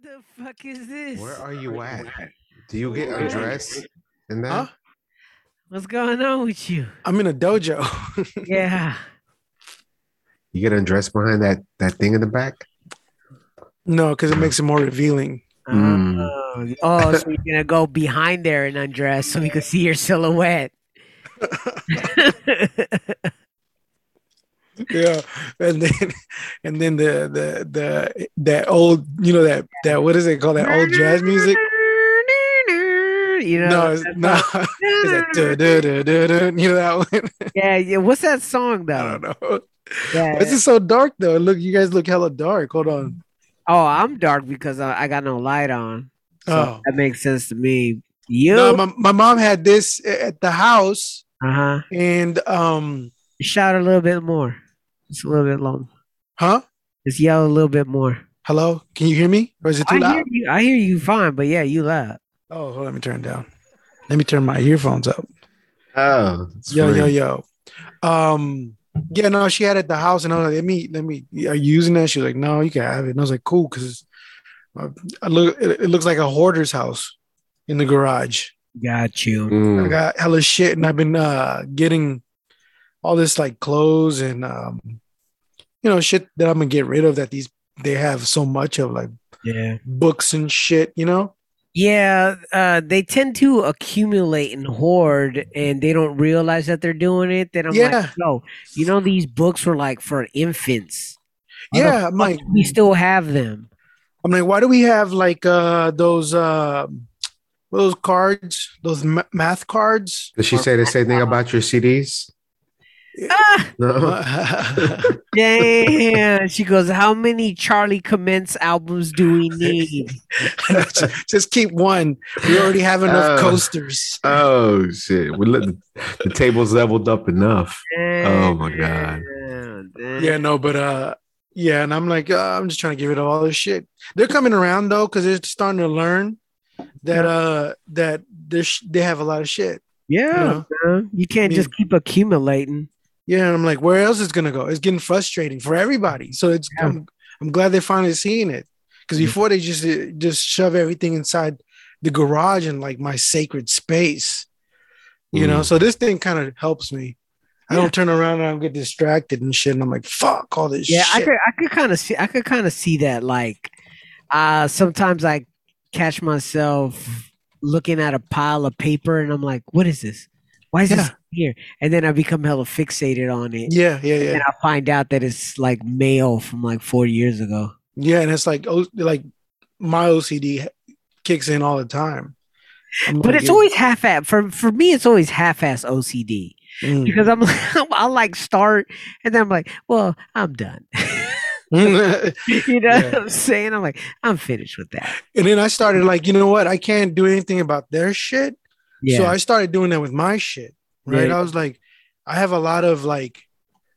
What the fuck is this? Where are you at? Do you get undressed in that? Huh? What's going on with you? I'm in a dojo. Yeah. You get undressed behind that that thing in the back? no, because it makes it more revealing. Mm. Oh, oh, so you're gonna go behind there and undress so we can see your silhouette. yeah, and then and then the the the that old you know that that what is it called that old jazz music? You know, No, it's, no, it's that duh, duh, duh, you know that one. yeah, yeah. What's that song though? I don't know. Yeah. This is so dark though. Look, you guys look hella dark. Hold on. Oh, I'm dark because I, I got no light on. So Oh. that makes sense to me. You, No, my, my mom had this at the house, uh huh. and um, Shout a little bit more. Just a little bit long. huh? Just yell a little bit more. Hello, can you hear me? Or is it too I loud? hear you. I hear you fine, but yeah, you loud. Oh, hold on, let me turn it down. Let me turn my earphones up. Oh, Yo, yo, funny. yo. Um, yeah, no, she had it at the house, and I was like, let me, let me, are you using that? She was like, no, you can have it. And I was like, cool, because I look, it, it looks like a hoarder's house in the garage. Got you. I Mm. got hella shit, and I've been uh getting all this like clothes and um, you know, shit that I'm gonna get rid of that these they have so much of, like Yeah. books and shit, you know. Yeah, uh, they tend to accumulate and hoard, and they don't realize that they're doing it. Then I'm Yeah. like, no, you know, these books were like for infants. Why Yeah, I'm like, we still have them. I'm like, why do we have like uh those uh those cards, those ma- math cards? Did she say the same thing about your CDs? Ah, No. damn. she goes, how many Charlie Commence albums do we need? Just keep one. We already have enough Uh, coasters. oh shit! We let the, the tables leveled up enough. Oh, my God. Damn, damn. Yeah, no, but uh, yeah, and I'm like, uh, I'm just trying to give it all this shit. They're coming around though, because they're starting to learn that uh that there's they have a lot of shit. Yeah, man. you can't I just keep accumulating. Yeah, and I'm like, where else is it gonna go? It's getting frustrating for everybody. So it's Yeah. I'm, I'm glad they're finally seeing it because before they just uh, just shove everything inside the garage and like my sacred space, you know. Mm. So this thing kind of helps me. I Yeah. don't turn around and I get distracted and shit, and I'm like, fuck all this Yeah, I could I could kind of see I could kind of see that like uh sometimes I catch myself looking at a pile of paper and I'm like, what is this? Why is this Yeah. Here? And then I become hella fixated on it. yeah, yeah, yeah. And I find out that it's like mail from like four years ago. Yeah, and it's like oh, like my OCD kicks in all the time. I'm But like, it's always half ass for for me it's always half ass OCD Mm. because I'm like I'll like start and then I'm like, well, I'm done. you know Yeah. what I'm saying? I'm like, I'm finished with that. And then I started like, you know what? I can't do anything about their shit. Yeah. So I started doing that with my shit. Right. Yeah. I was like, I have a lot of like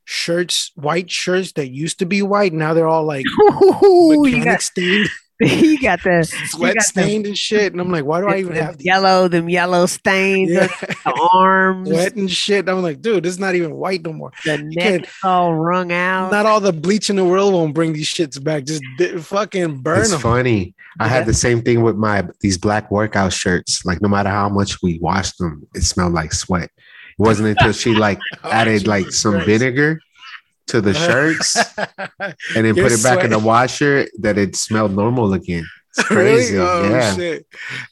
shirts, white shirts that used to be white. Now they're all like Ooh, mechanic got stained, you got the sweat got the- stained and shit. And I'm like, why do I even them have these? yellow, them yellow stains, Yeah. the arms, Sweat and shit. I'm like, dude, this is not even white no more. the can't- neck all wrung out. Not all the bleach in the world won't bring these shits back. Just di- fucking burn them. It's them. funny. I Yeah. had the same thing with my these black workout shirts. Like no matter how much we washed them, it smelled like sweat. It wasn't until she like oh, added like some vinegar to the shirts and then put it back in the washer that it smelled normal again. It's crazy. Really? Oh yeah. shit!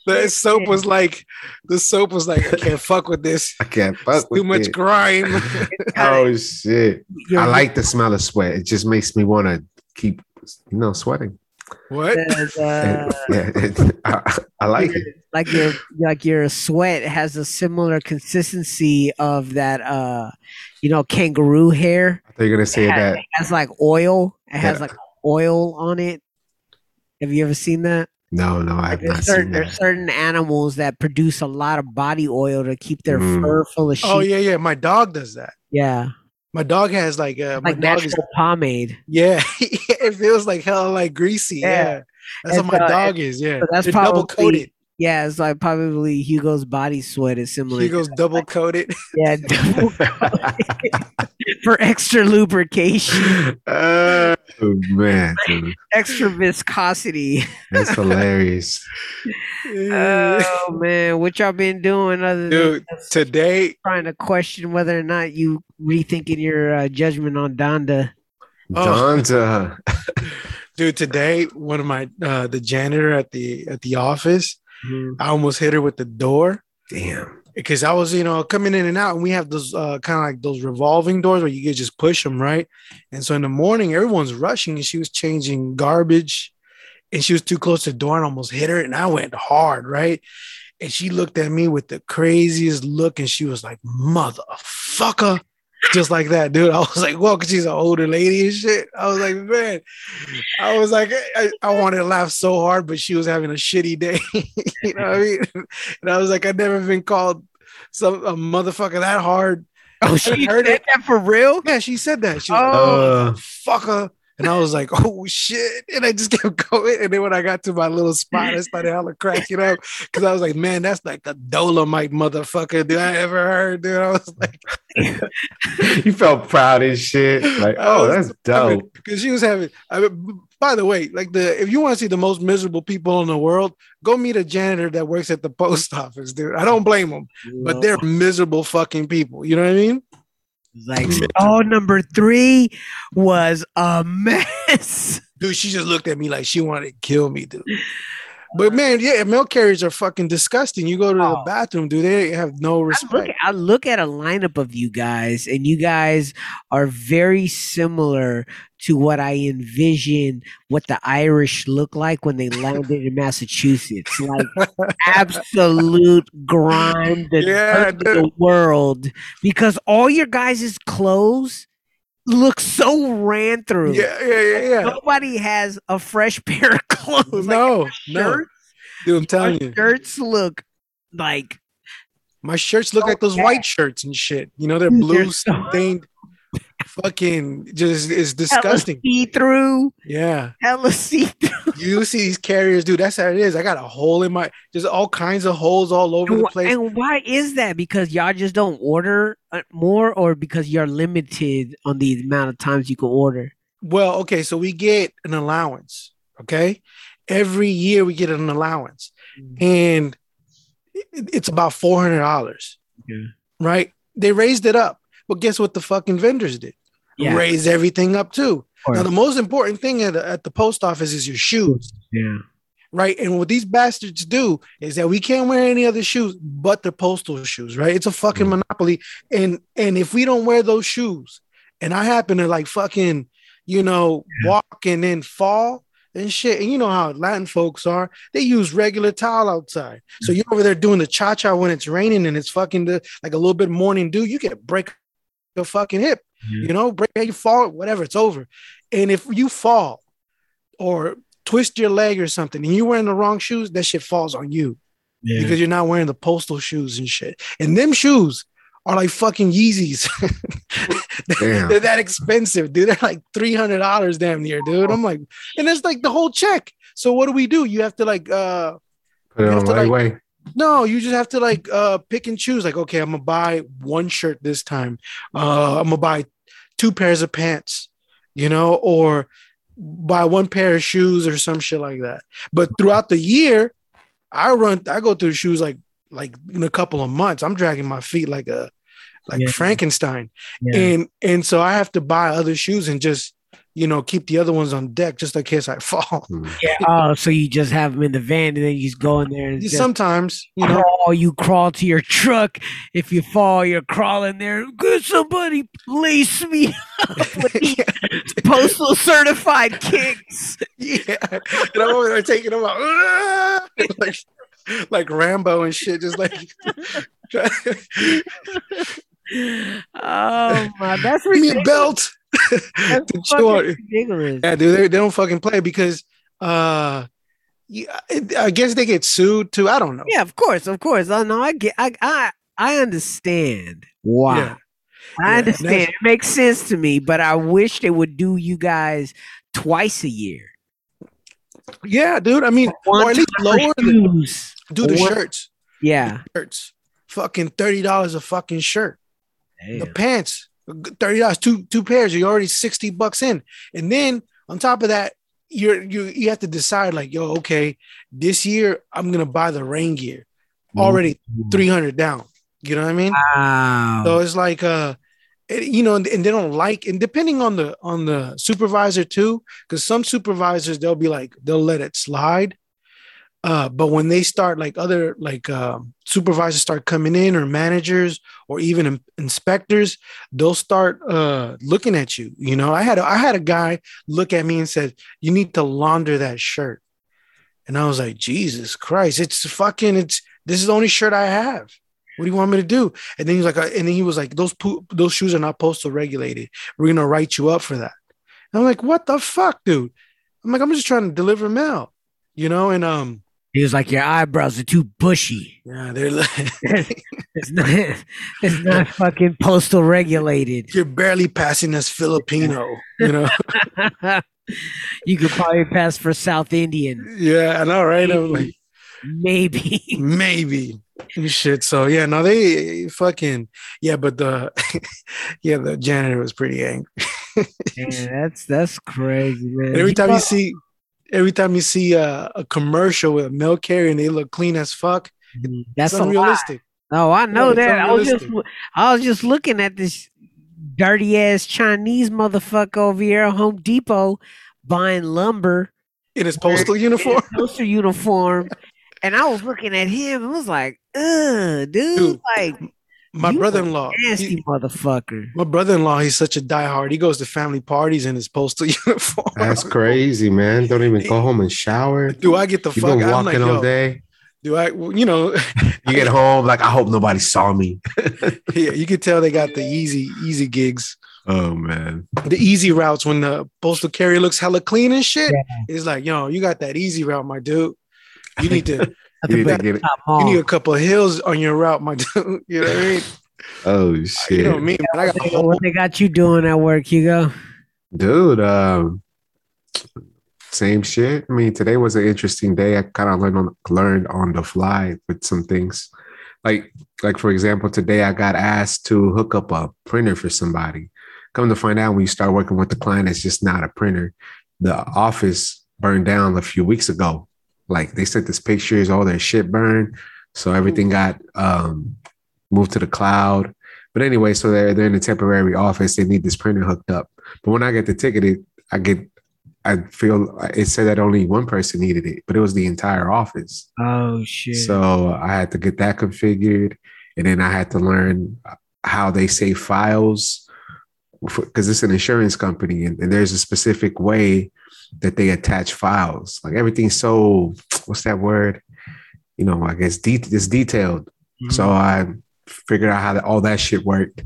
The soap was like, the soap was like, I can't fuck with this. I can't It's fuck with too much it. grime. Oh shit. Your- I like the smell of sweat. It just makes me want to keep you know sweating. What? the- And, the- yeah, I, I like it. like your like your sweat has a similar consistency of that uh you know kangaroo hair. They're gonna say It has, that it has like oil. It has Yeah. like oil on it. Have you ever seen that? no, no, I have There's not certain seen there's certain animals that produce a lot of body oil to keep their Mm. fur full of shit. Oh yeah, yeah. My dog does that. yeah. My dog has like, uh, my Like dog natural is pomade. yeah. it feels like hell, like greasy. Yeah. Yeah, that's And what my so- dog is. Yeah, so that's They're double probably- coated. Yeah, it's like probably Hugo's body sweat is similar. Hugo's to double coated. yeah, double coated for extra lubrication. Oh, man. Extra viscosity. that's hilarious. Oh man, what y'all been doing other Dude, just today, trying to question whether or not you rethinking your uh, judgment on Donda? Oh. Donda. dude, today, one of my uh the janitor at the at the office, I almost hit her with the door Damn. because I was, you know, coming in and out, and we have those uh, kind of like those revolving doors where you could just push them, right? And so in the morning, everyone's rushing, and she was changing garbage, and she was too close to the door and almost hit her, and I went hard, right? And she looked at me with the craziest look, and she was like, "Motherfucker." Just like that, dude. I was like, well, because she's an older lady and shit. I was like, man, I was like, I, I wanted to laugh so hard, but she was having a shitty day. you know what I mean? And I was like, I've never been called some a motherfucker that hard. Oh, she heard said it. that for real? Yeah, she said that. She was Oh. like, oh, fucker. And I was like, oh shit. And I just kept going. And then when I got to my little spot, I started hella cracking up because I was like, man, that's like a Dolomite motherfucker, dude. I ever heard, dude. I was like, you felt proud as shit. Like, oh, that's dope. Because she was having. I mean, by the way, like the if you want to see the most miserable people in the world, go meet a janitor that works at the post office, dude. I don't blame them, but they're miserable fucking people. You know what I mean? Like, oh, number three was a mess. Dude, she just looked at me like she wanted to kill me, dude. But man, yeah, milk carriers are fucking disgusting. You go to the Oh. bathroom, do they have no I look, respect. I look at a lineup of you guys, and you guys are very similar to what I envision what the Irish look like when they landed in Massachusetts. Like absolute grind, the Yeah, the world. Because all your guys' clothes look so ran through. Yeah, yeah, yeah, yeah. Nobody has a fresh pair of clothes. Like, No, no, shirts, dude, I'm telling you, shirts look like my shirts look so like those bad. white shirts and shit. You know, they're blue they're so- stained. Fucking just it's disgusting. see through, Yeah. hella see through. You see these carriers, dude. That's how it is. I got a hole in my, just all kinds of holes all over And, the place. and why is that? Because y'all just don't order uh, more, or because you're limited on the amount of times you can order? Well, okay, so we get an allowance. Okay, every year we get an allowance, Mm. and it's about four hundred dollars. Yeah. Right? They raised it up, but guess what? The fucking vendors did Yeah, raise everything up too. Now, the most important thing at, at the post office is your shoes. yeah. right? And what these bastards do is that we can't wear any other shoes but the postal shoes, right? It's a fucking Mm. monopoly. And and if we don't wear those shoes, and I happen to like fucking, you know, Yeah. walk and then fall and shit, and you know how Latin folks are, they use regular towel outside. So you're over there doing the cha cha when it's raining and it's fucking the, like a little bit morning dew, you get a break your fucking hip, Yeah. you know, break you fall, whatever, it's over. And if you fall or twist your leg or something and you're wearing the wrong shoes, that shit falls on you yeah. because you're not wearing the postal shoes and shit. And them shoes are like fucking Yeezys. Damn. They're that expensive, dude. They're like three hundred dollars damn near, dude. I'm like, and it's like the whole check. So what do we do? You have to like, uh, Put it on have the right like- way. No, you just have to like uh pick and choose. Like, okay, I'm gonna buy one shirt this time. Uh, I'm gonna buy two pairs of pants, you know, or buy one pair of shoes or some shit like that. But throughout the year, I run, I go through shoes like like in a couple of months. I'm dragging my feet like a like Yeah. Frankenstein, Yeah. and and so I have to buy other shoes and just you know keep the other ones on deck just in case I fall. Mm. Yeah, Oh, so you just have them in the van and then you just go in there and just Sometimes you know. crawl. You crawl to your truck. If you fall, you're crawling there. Could somebody lace me up with these postal certified kicks? Yeah, and I'm over there taking them out, like, like Rambo and shit, just like. Oh my, that's Give me a belt. That's to chew on fucking it. ridiculous. Yeah, dude, they, they don't fucking play because, uh, yeah, I guess they get sued too. I don't know. Yeah, of course, of course. I know. I get. I. I. I understand why. Yeah. I Yeah, understand. It makes sense to me, but I wish they would do you guys twice a year. Yeah, dude. I mean, or at least lower the do the shirts. Yeah. Shirts, fucking thirty dollars a fucking shirt. The pants, thirty dollars, two two pairs. You're already sixty bucks in, and then on top of that, you're you you have to decide like, yo, okay, this year I'm gonna buy the rain gear. Already 300 down. You know what I mean? Wow. So it's like uh it- you know, and, and they don't like, and depending on the on the supervisor too, because some supervisors they'll be like they'll let it slide, uh, but when they start like other like um, supervisors start coming in or managers or even in- inspectors, they'll start uh looking at you. You know, I had a, I had a guy look at me and said, "You need to launder that shirt," and I was like, "Jesus Christ, it's fucking it's this is the only shirt I have." What do you want me to do? And then he's like, uh, and then he was like, those po- those shoes are not postal regulated. We're gonna write you up for that. And I'm like, what the fuck, dude? I'm like, I'm just trying to deliver mail, you know. And um, he was like, your eyebrows are too bushy. yeah, they're like, It's not. It's not fucking postal regulated. you're barely passing as Filipino, you know. you could probably pass for South Indian, yeah, I know, right? I'm like, maybe. maybe shit. So yeah, no, they fucking yeah, but the yeah, the janitor was pretty angry. Man, that's that's crazy, man. And every time know- you see, every time you see a, a commercial with a milk carrier and they look clean as fuck, that's unrealistic. Oh, I know it's that. I was just. I was just looking at this dirty ass Chinese motherfucker over here at Home Depot buying lumber In his postal uniform, his postal uniform. And I was looking at him and was like, ugh, dude, Dude, like my you brother-in-law. nasty he- motherfucker. my brother-in-law, he's such a diehard. He goes to family parties in his postal uniform. That's crazy, man. Don't even go home and shower. Do I get the You fuck? been I'm like, walking all day. do I? well, You know, You get home, like I hope nobody saw me. yeah, you can tell they got the easy, easy gigs, Oh man. the easy routes. When the postal carrier looks hella clean and shit, Yeah. it's like, yo, you got that easy route, my dude. You need to, Nothing You need but to get you need a couple of hills on your route, my dude. You know what I mean? Oh You shit. know me, man. I got a What they- whole what they got you doing at work, Hugo? Dude, um, same shit. I mean, today was an interesting day. I kind of learned on learned on the fly with some things. Like, like for example, today I got asked to hook up a printer for somebody. Come to find out, when you start working with the client, it's just not a printer. The office burned down a few weeks ago. Like they sent us pictures, all their shit burned, so everything got um, moved to the cloud. But anyway, so they're they're in a temporary office. They need this printer hooked up. But when I get the ticket, it, I get, I feel it said that only one person needed it, but it was the entire office. Oh shit. So I had to get that configured, and then I had to learn how they save files because it's an insurance company, and, and there's a specific way that they attach files. Like everything's so, what's that word? You know, I guess de- it's detailed. So I figured out how that, all that shit worked,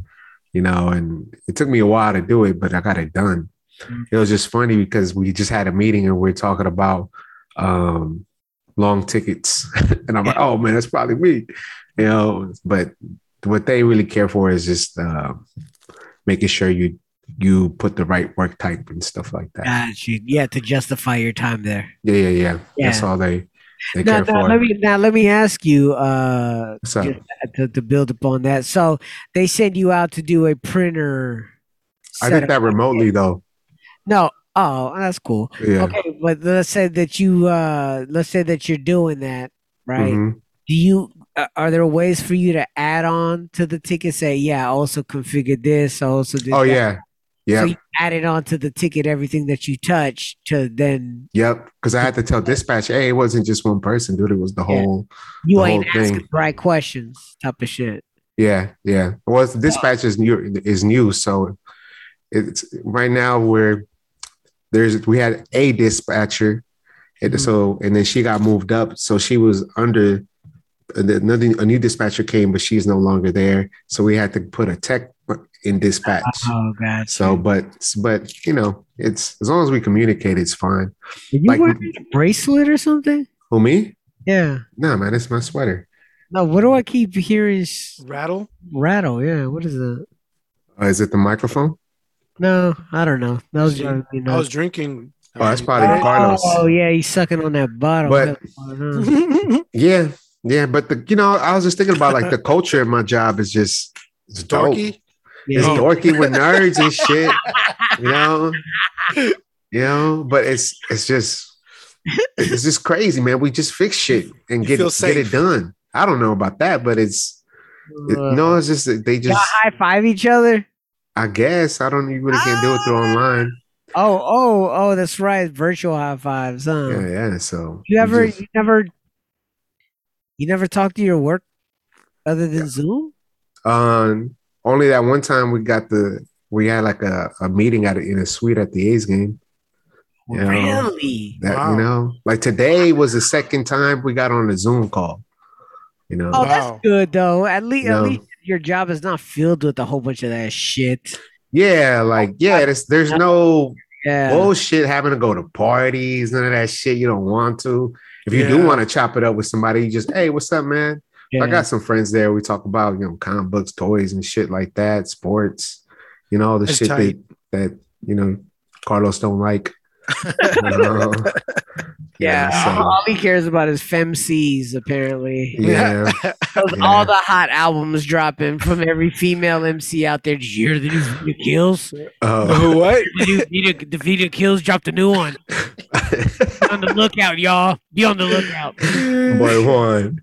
you know, and it took me a while to do it, but I got it done. Mhm. It was just funny because we just had a meeting and we are talking about um, long tickets. and I'm like, oh man, that's probably me, you know, but what they really care for is just uh, making sure you you put the right work type and stuff like that. Got you. Yeah, to justify your time there. Yeah, yeah, yeah. That's all they they Now, care now, for. let me now let me ask you uh just to, to build upon that. So they send you out to do a printer. I did that remotely though. No. Oh, that's cool. Yeah. Okay, but let's say that you uh let's say that you're doing that, right? Mhm. Do you are there ways for you to add on to the ticket? Say, yeah, I also configured this. I also did. Oh that. yeah. Yeah. So you added on to the ticket everything that you touch to then Yep, because I had to tell dispatch, hey, it wasn't just one person, dude. It was the Yeah. whole. you The ain't whole asking right questions, type of shit. Yeah, yeah. Well, dispatch is new. Is new, so it's right now we're there's we had a dispatcher, and Mhm. so and then she got moved up, so she was under. And then Another a new dispatcher came, but she's no longer there, so we had to put a tech in dispatch. Oh god. So, but but you know, it's as long as we communicate, it's fine. Are you like- wearing a bracelet or something? Who me? Yeah. No, man, it's my sweater. No, what do I keep hearing? s- rattle. Rattle. Yeah. What is that? Uh, is it the microphone? No, I don't know. That was See, driving I was drinking. Oh, that's probably Right? Carlos. Oh yeah, he's sucking on that bottle. But- Yeah, yeah, but the you know, I was just thinking about like the culture in my job is just it's. Dorky. It's yeah. dorky with nerds and shit. You know, You know, but it's it's just it's just crazy, man. We just fix shit and get it, get it done. I don't know about that, but it's it, uh, no, it's just they just. high five each other. I guess I don't. You really can't do it through ah. online. Oh, oh, oh, that's right. Virtual high fives, huh? Yeah, yeah. So You ever, just- you never, you never talk to your work other than Zoom? Um, only that one time we got the we had like a, a meeting at a, in a suite at the A's game. Yeah. Really? That Wow. you know, like today was the second time we got on a Zoom call. You know, Oh, Wow. that's good though. At least, No. at least your job is not filled with a whole bunch of that shit. yeah, like yeah, there's there's no Yeah. bullshit having to go to parties, none of that shit. You don't want to. If you do want to chop it up with somebody, you just hey, what's up, man? yeah. I got some friends there. We talk about you know comic books, toys, and shit like that, sports. You know all the That's shit tight. that that you know Carlos don't like. You know? yeah. so- all he cares about is femcs, apparently. yeah. Yeah. All the hot albums dropping from every female MC out there. Did you hear the new Vita Kills? Oh. what? The new Vita, the Vita Kills dropped a new one. Be on the lookout, y'all. Be on the lookout. Boy, one.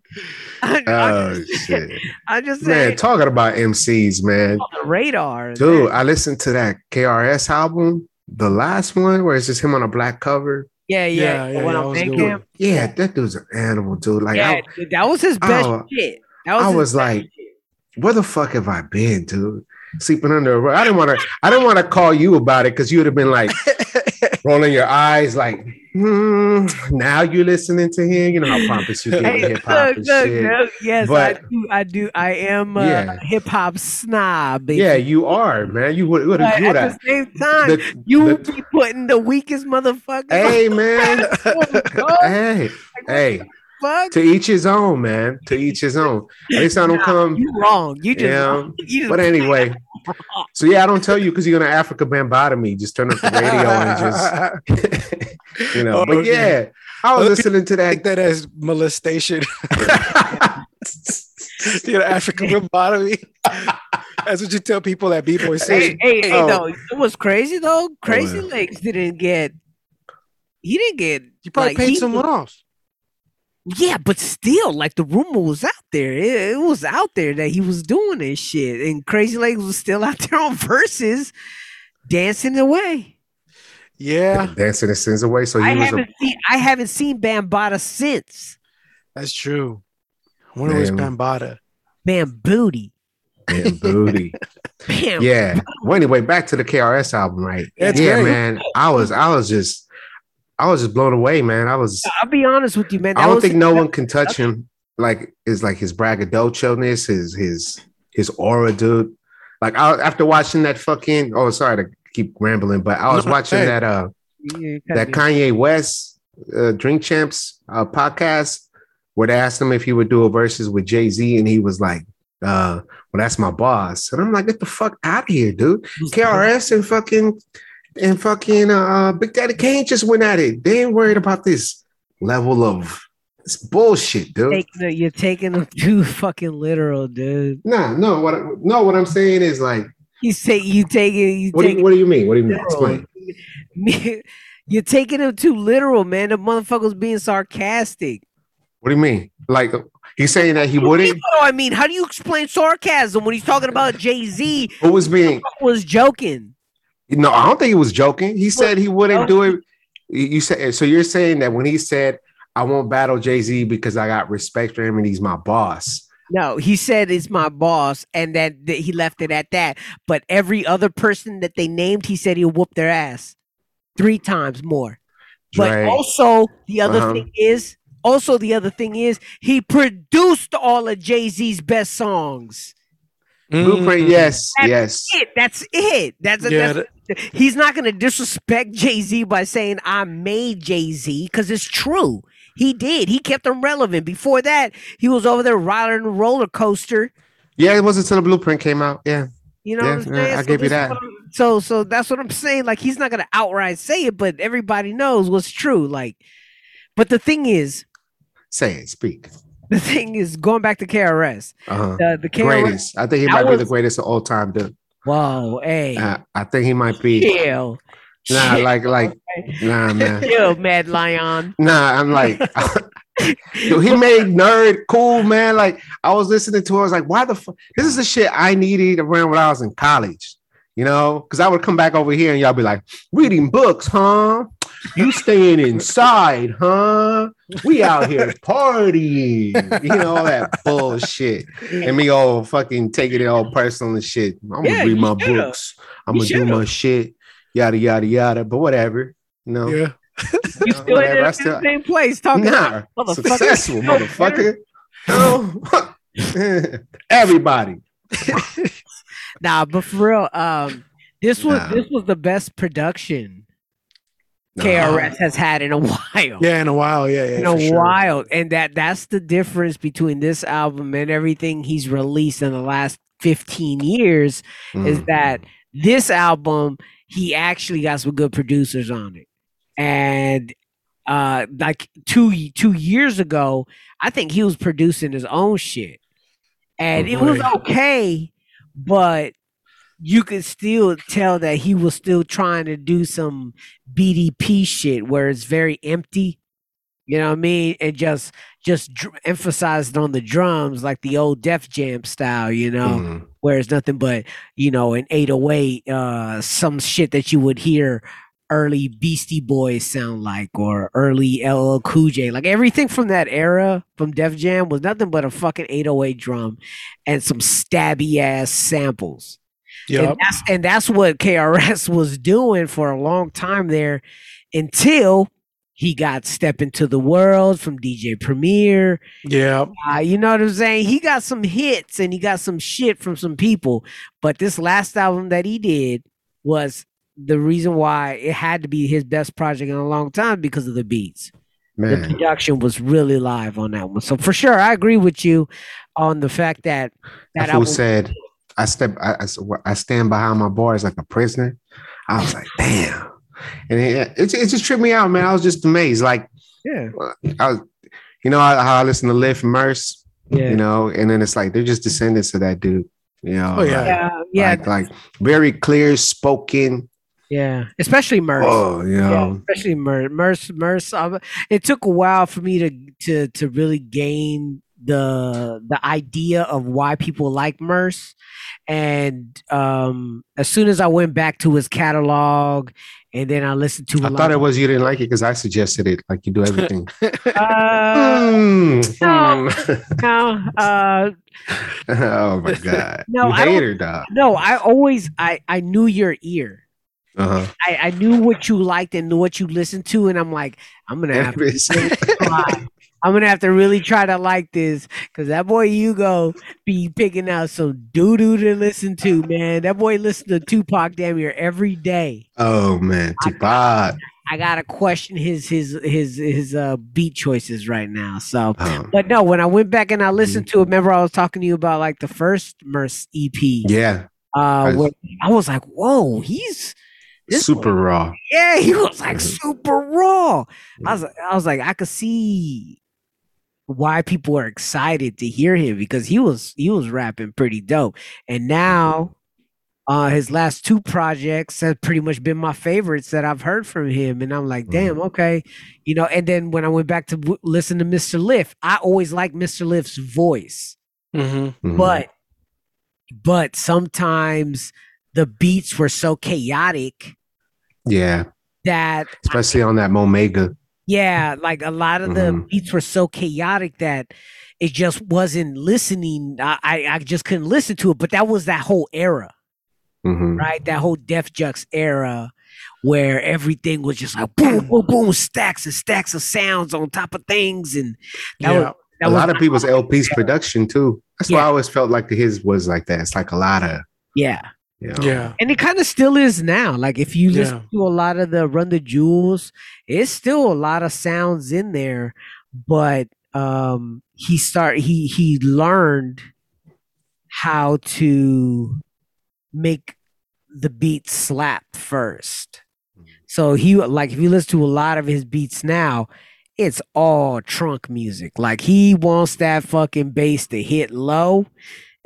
I, Oh shit, I just saying, man! Talking about MCs, man, on the radar, dude. I listened to that KRS album, the last one, where it's just him on a black cover. Yeah, yeah. Yeah, the yeah, one that on was a good Bandcamp. one. Yeah, that dude's an animal, dude. Like, yeah, I, dude, that was his best Oh, shit. That was I was like, shit. where the fuck have I been, dude? Sleeping under a rug. I didn't want to. I didn't want to call you about it because you would have been like rolling your eyes, like, hmm. Now you listening to him. You know how pompous you get Hey, hip hop and shit. look, yes, But- I do. I do. I am a Yeah. hip hop snob. baby. Yeah, you are, man. You would. would at the same time, The- you the- be putting the weakest motherfucker. Hey, man. hey, hey. fuck. To each his own, man. To each his own. At least I don't Nah, come. You wrong. You just. Yeah. You just But anyway, so yeah, I don't tell you because you're gonna Afrika Bambaataa me. Just turn up the radio and just, you know. But oh, Okay. yeah, I was Other listening to Take that. that as molestation. you know, African lobotomy. That's what you tell people at B Boy Hey, hey, hey, Oh. no, it was crazy though. Oh, crazy What? Legs didn't get. He didn't get. You probably like, paid he- someone off. Yeah, but still, like the rumor was out there. It, it was out there that he was doing this shit, and Crazy Legs was still out there on verses, dancing away. Yeah, Dancing the sins away. So he I was haven't seen. I haven't seen Bambaataa since that's true. I wonder where's Damn. Bambaataa. Bam Booty. damn booty. Bam. Yeah. Well, anyway, back to the KRS album, right? That's yeah, great. man. I was, I was just, I was just blown away, man. I was. I'll be honest with you, man. I don't was- think no one can touch him. Like is like his braggadocio-ness, his his his aura, dude. Like I, after watching that fucking oh sorry to keep rambling, but I was watching that uh Yeah, that. Kanye West uh, Drink Champs uh, podcast where they asked him if he would do a Verzuz with Jay Z, and he was like, uh, "Well, that's my boss," and I'm like, "Get the fuck out of here, dude." KRS and fucking and fucking uh, Big Daddy Kane just went at it. They ain't worried about this level of it's bullshit, dude. Taking it- you're taking them too fucking literal, dude. Nah, no, what no, what I'm saying is like, You say you take it. You what do you, what do you mean? What do you mean? literal. Explain. You're taking him too literal, man. The motherfucker's being sarcastic. What do you mean? Like he's saying that he What do wouldn't. I mean, how do you explain sarcasm when he's talking about Jay Z? Who was being? Was joking. No, I don't think he was joking. He said he wouldn't do it. You you said so. You're saying that when he said, "I won't battle Jay Z because I got respect for him and he's my boss." No, he said it's my boss, and that, that he left it at that. But every other person that they named, he said he'll whoop their ass three times more. But Dre. also, the other Uh-huh. thing is, also the other thing is, he produced all of Jay Z's best songs. Blueprint, yes, That's yes. It. That's it. That's, a, Yeah, that's he's not going to disrespect Jay Z by saying I made Jay Z because it's true. He did. He kept him relevant. Before that, he was over there riding a roller coaster. Yeah, it wasn't until the blueprint came out. Yeah, You know Yeah, what I'm yeah, saying? I So give you that. So, so that's what I'm saying. Like he's not gonna outright say it, but everybody knows what's true. Like, but the thing is, say it, speak. the thing is, going back to KRS, Uh-huh. the the KRS. Greatest. I think he might be the greatest of all time, dude. Whoa, hey, Uh, I think he might be. chill, Nah, like like nah, man. Yo, Mad Lion. Nah, I'm like, yo, he made nerd cool, man. Like I was listening to, it, I was like, why the fuck? This is the shit I needed around when I was in college, you know? Because I would come back over here and y'all be like, reading books, huh? You staying inside, huh? We out here partying, you know, all that bullshit. And me all fucking taking it all personal and shit. I'm gonna Yeah, read my should've. books. I'm You gonna do my shit, yada yada yada. But whatever, you know. Yeah. You still in Whatever, I the still- same place talking Nah, motherfucker. successful, motherfucker. No. Everybody. Nah, but for real, um, this was Nah. this was the best production Nah. KRS has had in a while. Yeah, in a while. Yeah, yeah. in a sure. while, and that that's the difference between this album and everything he's released in the last fifteen years. Is Mm. that this album he actually got some good producers on it, and uh, like two two years ago, I think he was producing his own shit, and it was okay, but you could still tell that he was still trying to do some BDP shit where it's very empty. You know what I mean? And just just dr- emphasized on the drums like the old Def Jam style, you know, Mm. where it's nothing but, you know, an 808, uh, some shit that you would hear early Beastie Boys sound like or early LL Cool J. Like everything from that era from Def Jam was nothing but a fucking 808 drum and some stabby ass samples. Yep. And that's and that's what KRS was doing for a long time there until he got Step Into the World from DJ Premier. Yeah. Uh, you know what I'm saying? He got some hits and he got some shit from some people. But this last album that he did was the reason why it had to be his best project in a long time because of the beats. The production was really live on that one. So for sure, I agree with you on the fact that that that fool album said, I step, I, I, I stand behind my bars like a prisoner. I was like, damn. And it, it, it just tripped me out, man. I was just amazed. Like, yeah, I was, you know, how how I listen to Liv Merce, yeah. you know, and then it's like they're just descendants of that dude, you know. Oh, yeah. like- yeah, yeah, Like, like very clear spoken. yeah. Especially Merce. Oh, you Yeah, especially Merce. Merce, Merce. um, it took a while for me to to to really gain the the idea of why people like Merce, and um, as soon as I went back to his catalog, and then I listened to. I thought it was you didn't like it because I suggested it. Like you do everything. Uh, Mm, no. mm. no, uh, oh my god. No, you I hater dog. no. I always I I knew your ear. Uh-huh. I, I knew what you liked and knew what you listened to, and I'm like, I'm gonna have to. I'm gonna have to really try to like this because that boy Hugo be picking out some doo doo to listen to, man. That boy listen to Tupac damn near every day. oh man, Tupac. I gotta question his his his his uh beat choices right now. So, Um, but no, when I went back and I Mm-hmm. listened to it, remember I was talking to you about like the first Merce EP. yeah, Uh, I- I was like, whoa, he's this super raw. yeah, he was like Mhm. super raw. I was I was like, I could see why people are excited to hear him because he was he was rapping pretty dope. And now uh his last two projects have pretty much been my favorites that I've heard from him. And I'm like, damn, okay. You know, and then when I went back to w- listen to Mr. Lif, I always like Mr. Lif's voice hmm Mhm. but but sometimes the beats were so chaotic yeah, that especially on that Mo' Mega. Yeah like a lot of the Mhm. beats were so chaotic that it just wasn't listening I, I i just couldn't listen to it but that was that whole era Mhm. right that whole def jux era where everything was just like boom boom boom stacks and stacks of sounds on top of things and that Yeah. was that a was lot of people's El-P's production too. That's why I always felt like his was like that. It's like a lot of, yeah you know, Yeah. And it kind of still is now. Like if you listen Yeah. to a lot of the Run the Jewels, it's still a lot of sounds in there, but um he start he he learned how to make the beat slap first. So he like if you listen to a lot of his beats now, it's all trunk music. Like he wants that fucking bass to hit low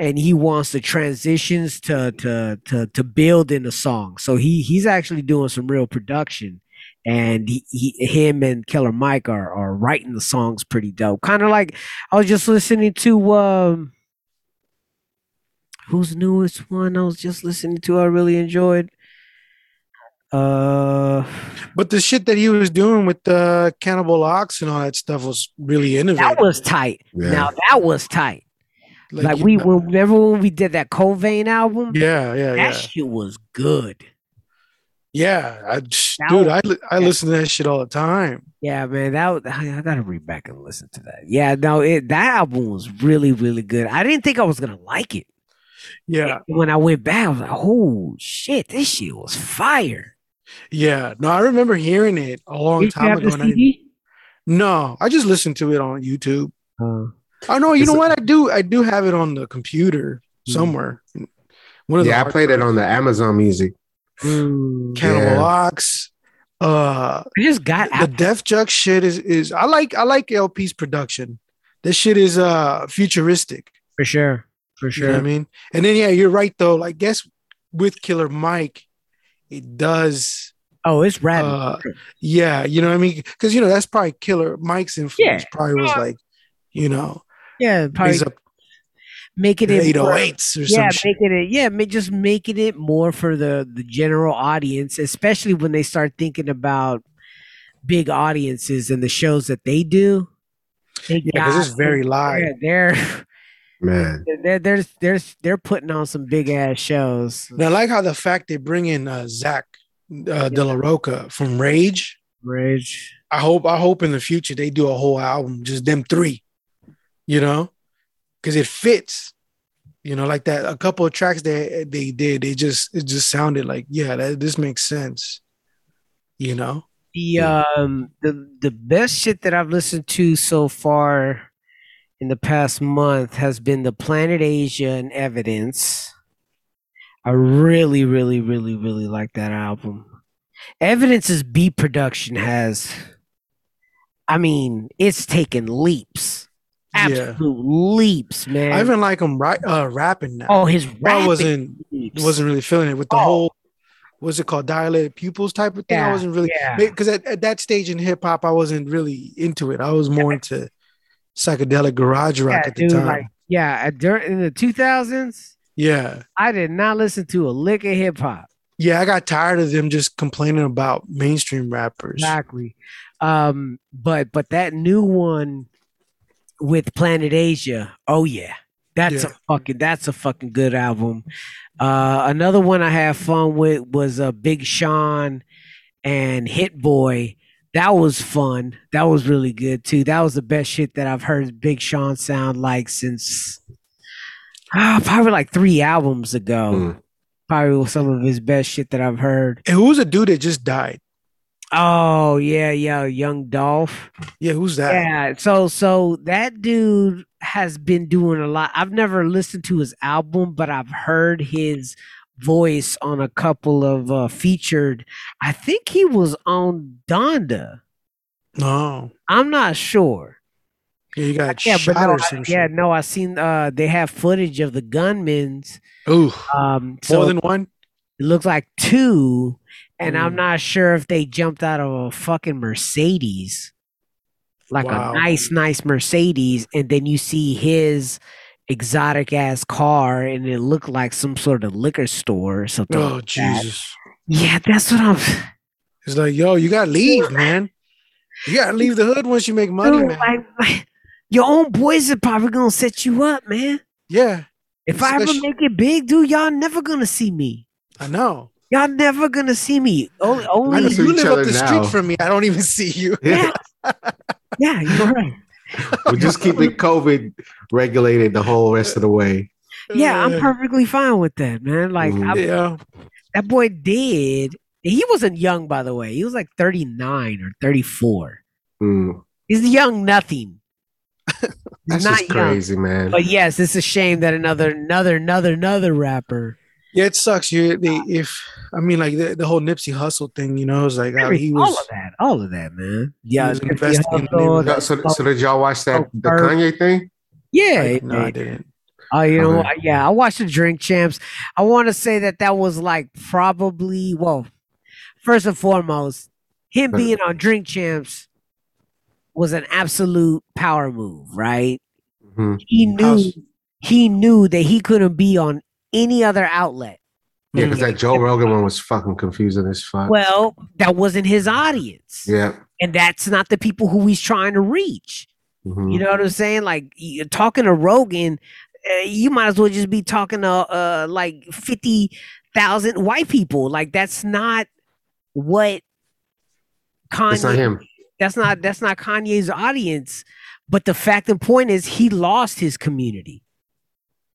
and he wants the transitions to to to to build in the song. So he he's actually doing some real production, and he, he him and Killer Mike are are writing the songs pretty dope. Kind of like I was just listening to um whose newest one I was just listening to. I really enjoyed. Uh, But the shit that he was doing with the Cannibal Ox and all that stuff was really innovative. that was tight. Yeah. Now that was tight. Like, you we know- remember when we did that Covain album. Yeah, yeah, yeah. that yeah. shit was good. Yeah, I, just- That dude, was- I li- I listen to that shit all the time. Yeah, man, that was, I, I gotta read back and listen to that. Yeah, no, it that album was really, really good. I didn't think I was gonna like it. Yeah, When I went back, I was like, "Oh shit, this shit was fire." yeah. No, I remember hearing it a long Did you time have ago. the and I no, I just listened to it on YouTube. Uh, I know. You know what? I do. I do have it on the computer Mm. somewhere. One of the Yeah, I hard played it on the Amazon Music. mm, Cannibal Yeah. Ox. Uh, I just got the Def Jux shit is is I like I like El-P's production. This shit is uh futuristic. for sure, for You sure. know what I mean? And then yeah, you're right though. Like guess with Killer Mike, it does Oh, it's rad. uh yeah, you know what I mean? Because you know that's probably Killer Mike's influence Yeah. probably was like, you know, yeah, probably he's up making it eight more- oh eights or yeah, some shit. making it yeah, ma- just making it more for the the general audience, especially when they start thinking about big audiences and the shows that they do. They Yeah, because it's very live. yeah, they're Man, they're they're they're they're putting on some big ass shows. And I like how the fact they bring in uh, Zach uh, De La Rocha from Rage. Rage. I hope I hope in the future they do a whole album, just them three, you know, because it fits. You know, like that. A couple of tracks they they did, they just it just sounded like yeah, that this makes sense. You know, The um the the best shit that I've listened to so far in the past month has been the Planet Asia and Evidence. I really, really, really, really like that album. Evidence's beat production has, I mean, it's taken leaps, Yeah. absolute leaps, man. I even like him right uh rapping now. oh, his I rap wasn't wasn't really feeling it with the Oh. whole what's it called dilated pupils type of thing. I wasn't really yeah. because at, at that stage in hip hop, I wasn't really into it. I was more into psychedelic garage rock yeah, at the dude, time. like yeah, during in the two thousands, yeah. I did not listen to a lick of hip hop. Yeah, I got tired of them just complaining about mainstream rappers. Exactly. Um, but but that new one with Planet Asia, oh yeah, that's Yeah. a fucking that's a fucking good album. Uh, another one I had fun with was uh, Big Sean and Hit Boy. That was fun. That was really good too. That was the best shit that I've heard Big Sean sound like since ah, probably like three albums ago. Mm. Probably some of his best shit that I've heard. And who's a dude that just died? Oh yeah, yeah, Young Dolph. Yeah, who's that? Yeah, so so that dude has been doing a lot. I've never listened to his album, but I've heard his voice on a couple of uh, featured. I think he was on Donda. No. I'm not sure. Yeah, you got Yeah, shot no, or I- some yeah, shit. no, I seen uh they have footage of the gunmen's. Ooh, Um, so more than one. it looks like two, and I'm Mm. not sure if they jumped out of a fucking Mercedes, like Wow. a nice, nice Mercedes, and then you see his exotic ass car, and it looked like some sort of liquor store or something. Oh like that. Jesus! Yeah, that's what I'm. It's like, yo, you gotta leave, man. You gotta leave the hood once you make money, Dude, man. like, like, your own boys are probably gonna set you up, man. yeah, If I ever make it big, dude, y'all never gonna see me. I know. Y'all never gonna see me. Only, only you live up the now. street from me. I don't even see you. yeah, yeah, you're right. we just keep it COVID regulated the whole rest of the way. Yeah, I'm perfectly fine with that, man. Like Mhm. I, yeah. that boy did. He wasn't young, by the way. He was like 39 or 34. Mm. He's young nothing. He's That's not just young. crazy, man. But yes, it's a shame that another, another, another, another rapper. Yeah, it sucks. You, they, if I mean, like the, the whole Nipsey Hussle thing, you know, it's like how he all was. of that, all of that, man. Yeah, was Nipsey investing in So, so, so did y'all watch that the Kanye thing? yeah, Like, no, I didn't. Oh, you know, Okay. what? yeah, I watched the Drink Champs. I want to say that that was like probably well, first and foremost, him being on Drink Champs was an absolute power move, right? Mhm. He knew House- he knew that he couldn't be on any other outlet. Yeah, because that Joe Rogan one was fucking confusing as fuck. Well, that wasn't his audience, yeah. and that's not the people who he's trying to reach. Mhm. You know what I'm saying? Like you talking to Rogan, uh, you might as well just be talking to uh like fifty thousand white people. Like that's not what Kanye. It's not him. That's not that's not Kanye's audience. But the fact and point is, he lost his community.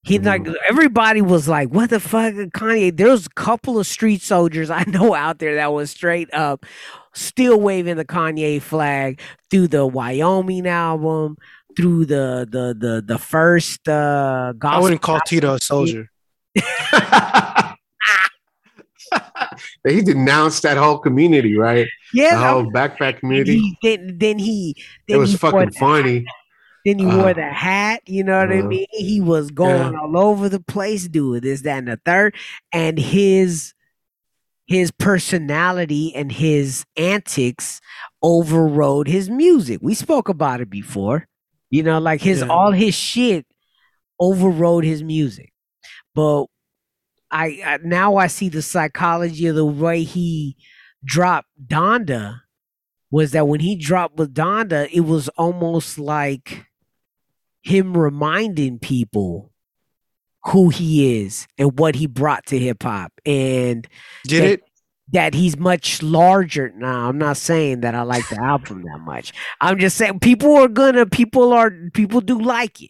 He like everybody was like, "What the fuck, Kanye?" There was a couple of street soldiers I know out there that was straight up still waving the Kanye flag through the Wyoming album, through the the the the first uh I wouldn't call Tito a soldier. he denounced that whole community, right? yeah, The whole backpack community. he, then, then he It was he fucking the- funny. Then he Uh, wore the hat, you know what I uh, mean? He was going Yeah. all over the place doing this, that, and the third. And his his personality and his antics overrode his music. We spoke about it before. You know, like his Yeah. all his shit overrode his music. But I, I now I see the psychology of the way he dropped Donda was that when he dropped with Donda, it was almost like him reminding people who he is and what he brought to hip hop and Did Yeah. it? that he's much larger now i'm not saying that i like the album that much i'm just saying people are gonna people are people do like it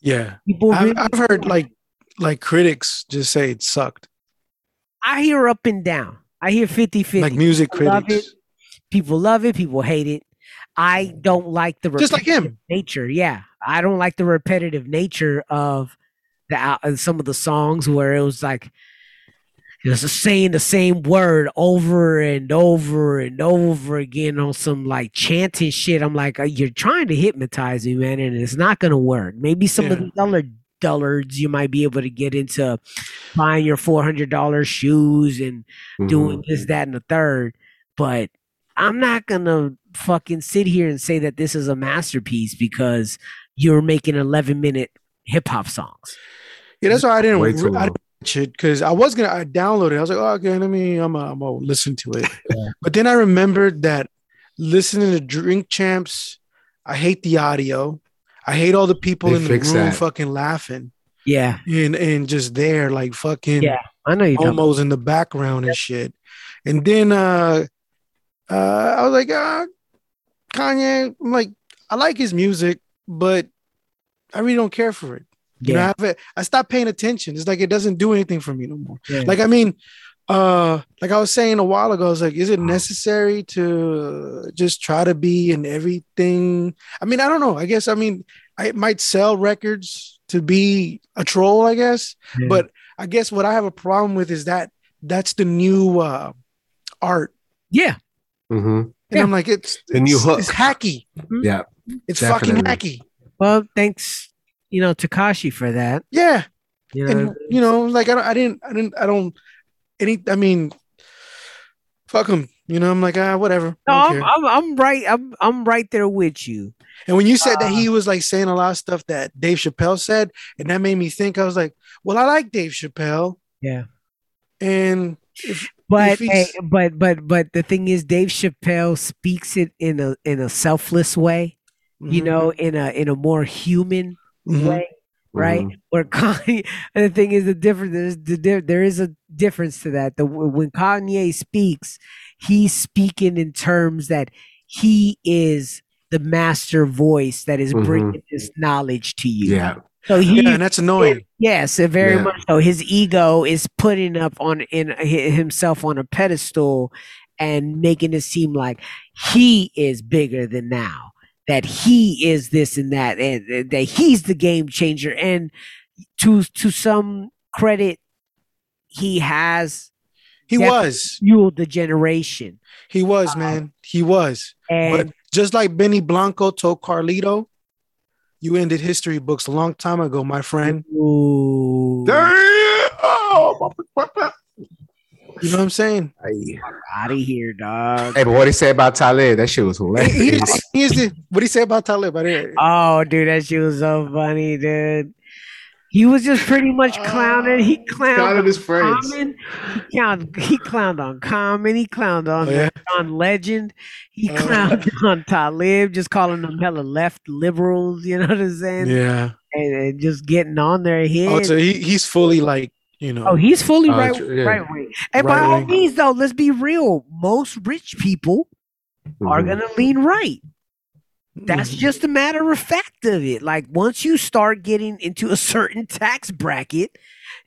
Yeah. people I've, really, I've heard like like critics just say it sucked. i hear up and down i hear 50 50 Like music People love critics. people love it people hate it i mm. don't like the Just like him. nature yeah i don't like the repetitive nature of the uh, some of the songs where it was like it was saying the same word over and over and over again on some like chanting shit. I'm like, uh, you're trying to hypnotize me, man, and it's not gonna work. Maybe some of the other dullards you might be able to get into buying your four hundred dollars shoes and Mhm. doing this, that, and the third. But I'm not gonna fucking sit here and say that this is a masterpiece because you're making 11 minute hip hop songs. Yeah, that's why I didn't. Way I long. didn't watch it because I was gonna. I downloaded. it. I was like, oh, okay, let me. I'm. gonna- I'm gonna listen to it. But then I remembered that listening to Drink Champs, I hate the audio. I hate all the people They in the room that. fucking laughing Yeah, and and just there like fucking Yeah, I know you don't. in the background and shit. And then uh uh I was like, uh Kanye, I'm like, I like his music, but I really don't care for it. You know, I, Yeah, have it, I stopped paying attention. It's like it doesn't do anything for me no more. yeah. Like I mean, uh, like I was saying a while ago, I was like, is it necessary to just try to be in everything? I mean, I don't know. I guess I mean, I might sell records to be a troll, I guess. Yeah. But I guess what I have a problem with is that that's the new uh art. yeah, Mhm. And I'm like, it's The new it's- hook. It's hacky. Yeah. It's fucking hacky. well, thanks, you know, Takashi for that. Yeah. You know, and you know, like I, don't, I didn't, I didn't, I don't. Any, I mean, fuck him. You know, I'm like, ah, whatever. no, I don't I'm. I'm, I'm right. I'm, I'm right there with you. and when you said that Uh, he was like saying a lot of stuff that Dave Chappelle said, and that made me think, I was like, well, I like Dave Chappelle, Yeah, and if, but hey, but but but the thing is, Dave Chappelle speaks it in a in a selfless way. You Mhm, know, in a in a more human mhm. way. right? Mhm. Where Kanye, the thing is, the difference there's the there is a difference to that. The when Kanye speaks, he's speaking in terms that he is the master voice that is Mhm. bringing this knowledge to you. Yeah. So he, yeah, and that's annoying. yes, very Yeah. much so. His ego is putting up on in himself on a pedestal and making it seem like he is bigger than now. That he is this and that, and, that he's the game changer. And to to some credit, he has He was, fueled the generation. he was, um, man, he was. And But just like Benny Blanco told Carlito, you ended history books a long time ago, my friend. Ooh. You know what I'm saying? Out of here, dog. Hey, but what he said about Talib, that shit was hilarious. he- here's the what he say about Talib. I didn't, Oh, dude, that shit was so funny, dude. He was just pretty much clowning. He clowned Clowned on his friends. Common. He clowned, he clowned on Common. He clowned on Oh, yeah? on Legend. He Uh. clowned on Talib, just calling them hella left liberals. You know what I'm saying? yeah. And, and just getting on their head. Oh, so he, he's fully like you know. Oh, he's fully Oh, right, tr- yeah. right wing. And by Right all wing. means, though, let's be real. Most rich people are Mhm. gonna lean right. That's Mhm. just a matter of fact of it. Like once you start getting into a certain tax bracket,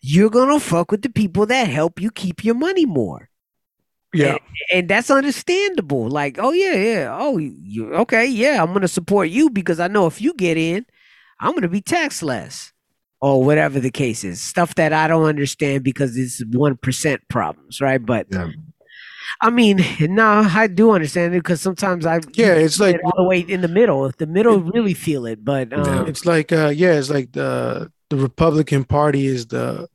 you're gonna fuck with the people that help you keep your money more. yeah. And that's understandable. Like, oh yeah, yeah. Oh, you okay, yeah, I'm gonna support you because I know if you get in, I'm gonna be taxed less. Or whatever the case is. Stuff that I don't understand because it's one percent problems, right? But Yeah. I mean, no, I do understand it because sometimes I Yeah, it's like all the way in the middle. If the middle really feel it, but um, it's like uh yeah, it's like the the Republican Party is the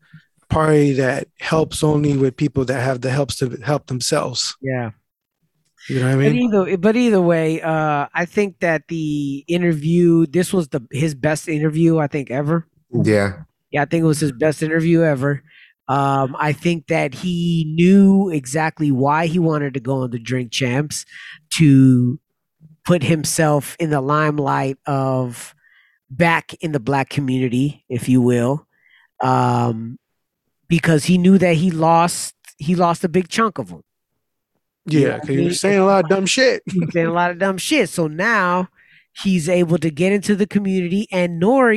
party that helps only with people that have the helps to help themselves. yeah. You know what I But mean? either, but either way, uh, I think that the interview, this was the his best interview I think ever. Yeah. Yeah, I think it was his best interview ever. Um, I think that he knew exactly why he wanted to go on the Drink Champs to put himself in the limelight of back in the black community, if you will, um, because he knew that he lost he lost a big chunk of them. Yeah, because you're saying a lot of dumb shit. He's saying a lot of dumb shit. So now he's able to get into the community, and Nore,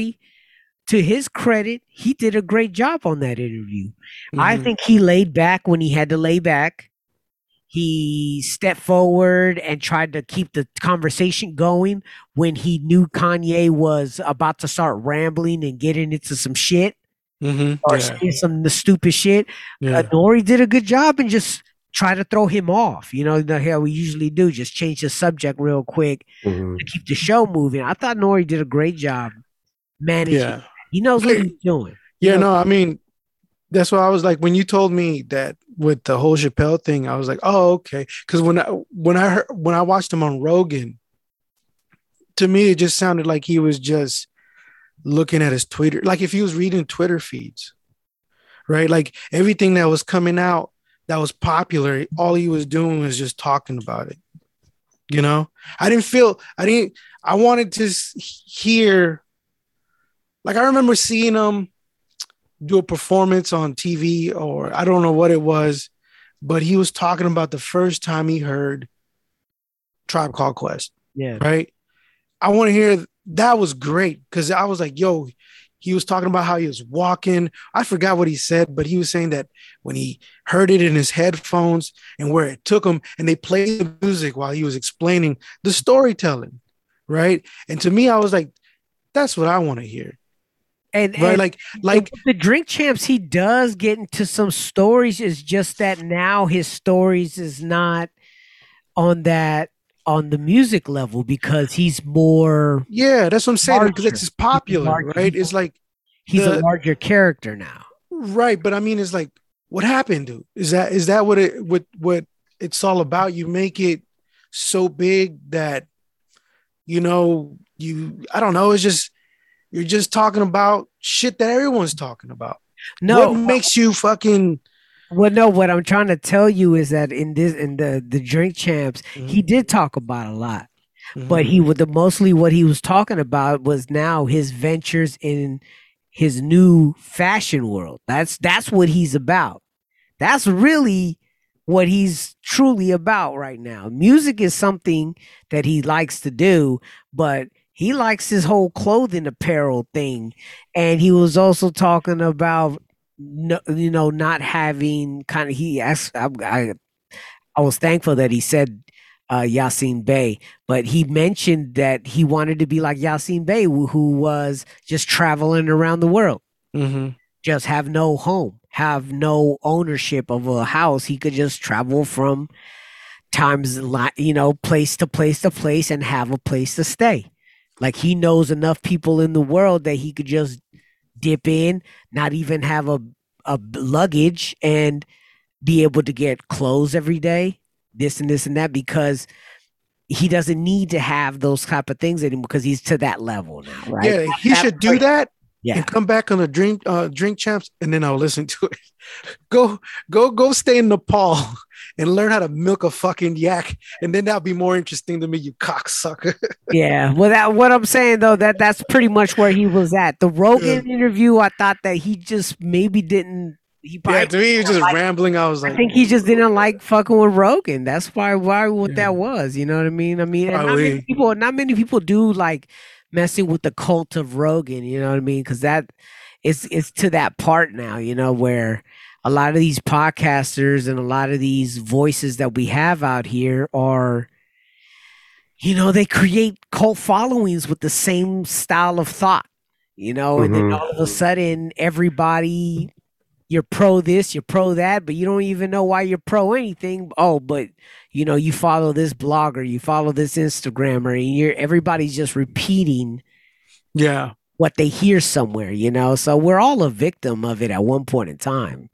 to his credit, he did a great job on that interview. I Mhm. think he laid back when he had to lay back. He stepped forward and tried to keep the conversation going when he knew Kanye was about to start rambling and getting into some shit Mhm. or Yeah, some the stupid shit. yeah. Uh, Nore did a good job and just try to throw him off. You know, the how we usually do, just change the subject real quick Mhm. to keep the show moving. I thought Nore did a great job managing. yeah. He knows what he's doing. Yeah, no, I mean, that's why I was like, when you told me that with the whole Chappelle thing, I was like, oh, okay. Because when I when I heard when I watched him on Rogan, to me it just sounded like he was just looking at his Twitter, like if he was reading Twitter feeds, right? Like everything that was coming out that was popular, all he was doing was just talking about it. You know, I didn't feel, I didn't, I wanted to hear, like I remember seeing him do a performance on TV or I don't know what it was, but he was talking about the first time he heard Tribe Called Quest, Yeah. right? I want to hear that was great because I was like, yo, he was talking about how he was walking. I forgot what he said, but he was saying that when he heard it in his headphones and where it took him, and they played the music while he was explaining the storytelling, right? And to me, I was like, that's what I want to hear, And, right? and Like, like the drink champs, he does get into some stories. It's just that now his stories is not on that on the music level because he's more Yeah, that's what I'm saying. Because it's popular, larger. right? It's like he's a larger character now. right, but I mean, it's like, what happened, dude? Is that is that what it what what it's all about? You make it so big that you know you I don't know. It's just you're just talking about shit that everyone's talking about. No, what makes you fucking? well, no. What I'm trying to tell you is that in this in the the drink champs, Mm-hmm. he did talk about a lot. but he would the mostly what he was talking about was now his ventures in his new fashion world that's that's what he's about that's really what he's truly about right now music is something that he likes to do but he likes his whole clothing apparel thing and he was also talking about no, you know not having kind of he asked I, I I was thankful that he said uh Yasin Bey but he mentioned that he wanted to be like Yasin Bey, who, who was just traveling around the world, Mhm. just have no home, have no ownership of a house. He could just travel from times, you know, place to place to place and have a place to stay. Like he knows enough people in the world that he could just dip in, not even have a a luggage and be able to get clothes every day, this and this and that because he doesn't need to have those type of things anymore because he's to that level now, right? Yeah, he That- should do that Yeah. and come back on the drink uh drink champs and then I'll listen to it. go go go stay in Nepal and learn how to milk a fucking yak and then that'll be more interesting to me, you cocksucker. Yeah, well, that what I'm saying though that that's pretty much where he was at. The Rogan interview, I thought that he just maybe didn't. He probably yeah, to me, he was just like- rambling. I was like, I think he just didn't like fucking with Rogan. That's why why what Yeah. that was. You know what I mean? I mean, not many people not many people do like messing with the cult of Rogan. You know what I mean? Because that it's it's to that part now. You know where a lot of these podcasters and a lot of these voices that we have out here are. You know, they create cult followings with the same style of thought, you know, and then Mhm. all of a sudden everybody you're pro this, you're pro that, but you don't even know why you're pro anything. Oh, but you know, you follow this blogger, you follow this Instagrammer, and you're everybody's just repeating yeah, what they hear somewhere, you know. So we're all a victim of it at one point in time.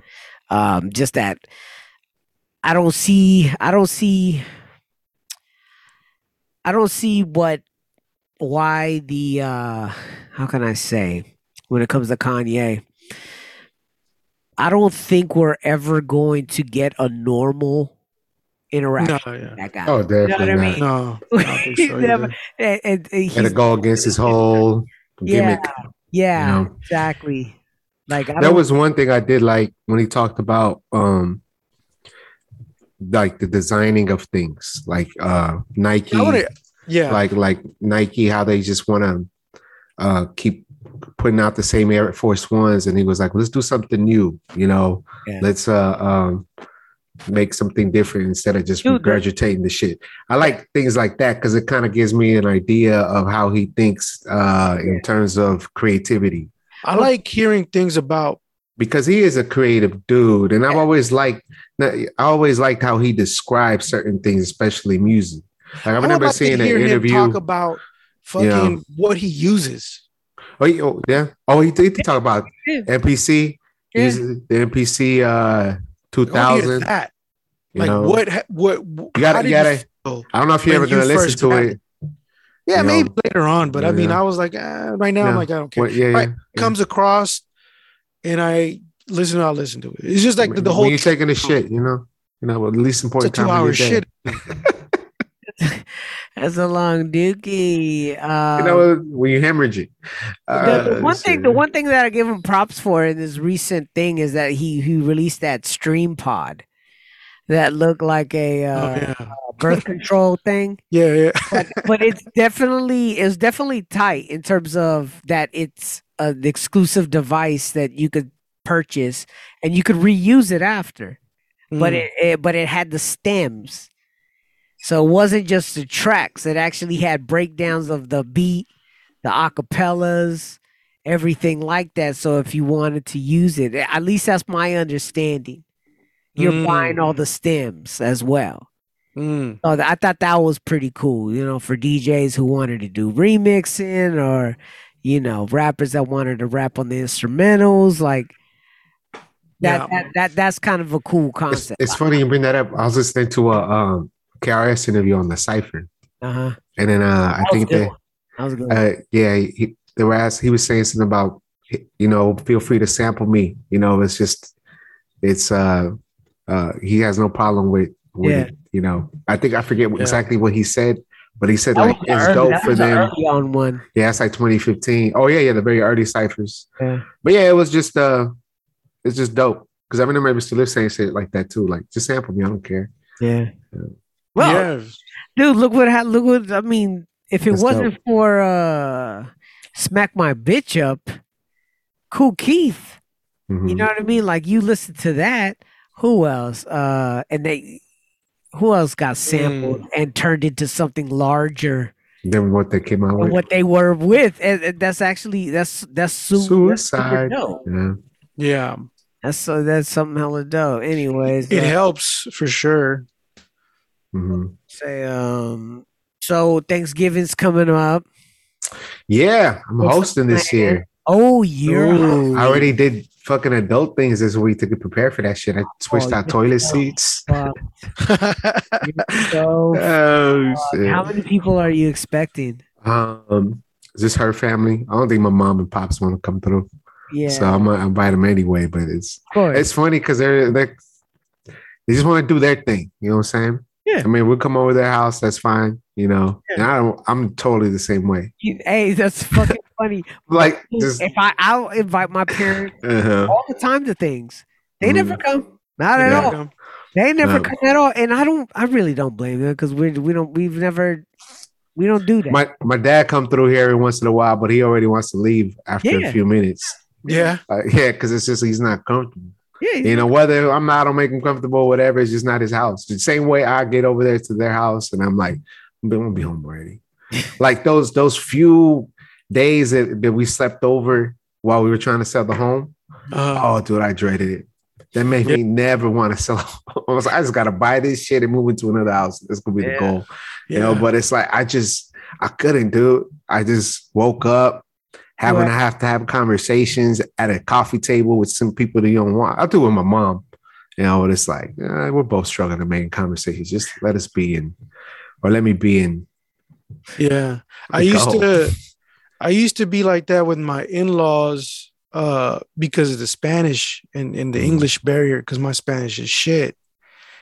Um, just that I don't see I don't see I don't see what why the uh how can I say when it comes to Kanye I don't think we're ever going to get a normal interaction no, yeah, with that guy. Oh, definitely what I not. mean? no, I don't think so He's never- and, and- and And to go against his whole yeah, gimmick. yeah, you know? exactly. Like I that was one thing I did like when he talked about um like the designing of things like uh Nike yeah, like like Nike how they just want to uh keep putting out the same Air Force Ones and he was like let's do something new you know Yeah. let's uh um make something different instead of just Dude, regurgitating the shit I like things like that because it kind of gives me an idea of how he thinks uh in terms of creativity I like hearing things about. because he is a creative dude, and I've always liked. I always liked how he describes certain things, especially music. Like I I would remember like seeing an hear him interview. talk about fucking Yeah. what he uses. oh, oh, yeah. Oh, he did talk about NPC. MPC. Yeah. uses the MPC uh, two I wanna hear thousand. that. You Like know, what? What? You gotta- how did you gotta- feel? I don't know if you're ever gonna you listen to got it. Yeah, you know, maybe later on, but I mean, yeah. I was like, eh, right now, I'm like, I don't care. What- yeah, Right, yeah. Comes across, and I listen. I'll listen to it. It's just like the, the when whole you're taking a shit, you know, you know, the least it's a important time two-hour of your day. shit. That's a long dookie. Um, You know, when you're hemorrhaging. the, the Uh, one thing, the one thing that I give him props for in this recent thing is that he he released that stream pod that looked like a uh, oh, yeah, birth control thing. yeah, yeah. but, but it's definitely it's definitely tight in terms of that it's an exclusive device that you could purchase and you could reuse it after but Mm. it, it but it had the stems so it wasn't just the tracks it actually had breakdowns of the beat the acapellas everything like that so if you wanted to use it at least that's my understanding you're Mm. buying all the stems as well Mm. Oh, I thought that was pretty cool, you know, for DJs who wanted to do remixing or, you know, rappers that wanted to rap on the instrumentals. Like that, Yeah. that, that that's kind of a cool It's, concept. it's funny you bring that up. I was listening to a um, KRS interview on the Cipher, Uh huh. and then uh, I think they, That was a good. one. uh, yeah, he, they were asked. He was saying something about, you know, feel free to sample me. You know, it's just, it's uh, uh, he has no problem with, with Yeah. it. You know, I think I forget Yeah. exactly what he said, but he said That like it's early- dope for them. on one. Yeah, it's like 2015. Oh yeah, yeah, the very early ciphers. Yeah. But yeah, it was just uh, it's just dope because I remember Mr. Lif saying shit like that too. Like, just sample me, I don't care. Yeah. Well, yeah, dude, look what ha- look what I mean. If it That's wasn't for uh, smack my bitch up, Kool Keith. Mhm. You know what I mean? Like you listen to that. Who else? Uh, and they, who else got sampled Mm. and turned into something larger Then what they came out with. what they were with? And, and that's actually that's that's su- super Suicide. dope. Yeah. yeah. That's so that's something hella dope. Anyways, It uh, helps for sure. Mhm. say um. So Thanksgiving's coming up. Yeah, I'm What's hosting this year. Oh, you're Ooh. I already did fucking adult things this week to prepare for that shit. I switched Oh, out toilet seats. So, Oh shit. how many people are you expecting? Um, is this her family? I don't think my mom and pops want to come through, Yeah, so I'm gonna invite them anyway. But it's it's funny because they're they they just want to do their thing. You know what I'm saying? Yeah. I mean, we'll come over their house. That's fine. You know, Yeah. and I don't. I'm totally the same way. You- hey, that's fucking funny. Like just. if I, I'll invite my parents Uh-huh. all the time to things. They never come. Not at Yeah. all. They never No. come at all. And I don't. I really don't blame them because we we don't. We've never. We don't do that. My my dad come through here every once in a while, but he already wants to leave after Yeah. a few minutes. yeah. Uh, yeah, because it's just he's not comfortable. Yeah, You know, whether I'm not, I don't make him comfortable, whatever. It's just not his house. The same way I get over there to their house, and I'm like, I'm gonna be home already. like those those few days that, that we slept over while we were trying to sell the home. Uh, Oh, dude, I dreaded it. That made me never want to sell. I was like, I just gotta buy this shit and move into another house. That's gonna be the Yeah. goal. yeah. You know, but it's like I just I couldn't do it. I just woke up having Right. to have to have conversations at a coffee table with some people that you don't want. I'll do it with my mom. You know, it's like uh, we're both struggling to make conversations. Just let us be in, or let me be in. Yeah. I used to I used to be like that with my in-laws uh because of the Spanish and, and the Mhm. English barrier because my Spanish is shit.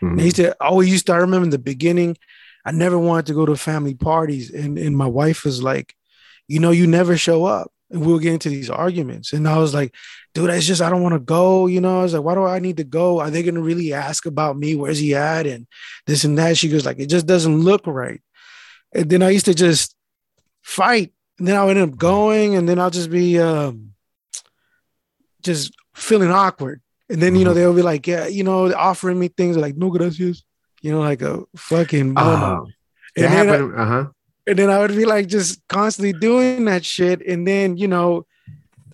Mhm. And I used to I always used to I remember in the beginning, I never wanted to go to family parties. And and my wife was like, you know, you never show up. And we'll get into these arguments. And I was like, dude, it's just I don't want to go. You know, I was like, why do I need to go? Are they gonna really ask about me? Where's he at? And this and that. She goes, like, it just doesn't look right. And then I used to just fight. And then I would end up going, and then I'll just be um just feeling awkward. And then, you know, Mhm. they'll be like, yeah, you know, offering me things like, no gracias, you know, like a fucking momo. That and, then I, happened. Uh huh. And then I would be like just constantly doing that shit. And then, you know,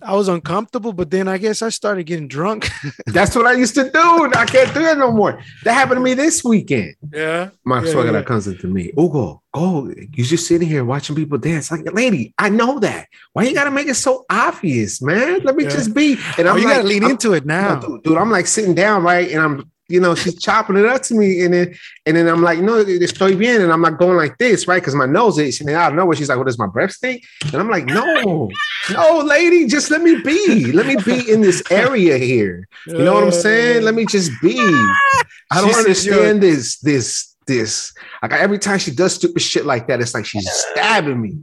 I was uncomfortable, but then I guess I started getting drunk. That's what I used to do. I can't do that no more. That happened to me this weekend. yeah. My Yeah, suegra yeah. comes into me. Ugo, go. You just sitting here watching people dance. Like, lady, I know that. Why you gotta make it so obvious, man? Let me Yeah. just be. And Oh, I'm you like, gotta lean I'm- into it no, now. dude, dude, I'm like sitting down, right? And I'm, you know, she's chopping it up to me, and then and then I'm like, no, estoy bien, and I'm not going like this, right? Because my nose is, and don't know nowhere, she's like, oh, what does my breath stink? And I'm like, no, no, lady, just let me be. Let me be in this area here. You know what I'm saying? Let me just be. I don't She understand this, this, this. Like every time she does stupid shit like that, it's like she's stabbing me.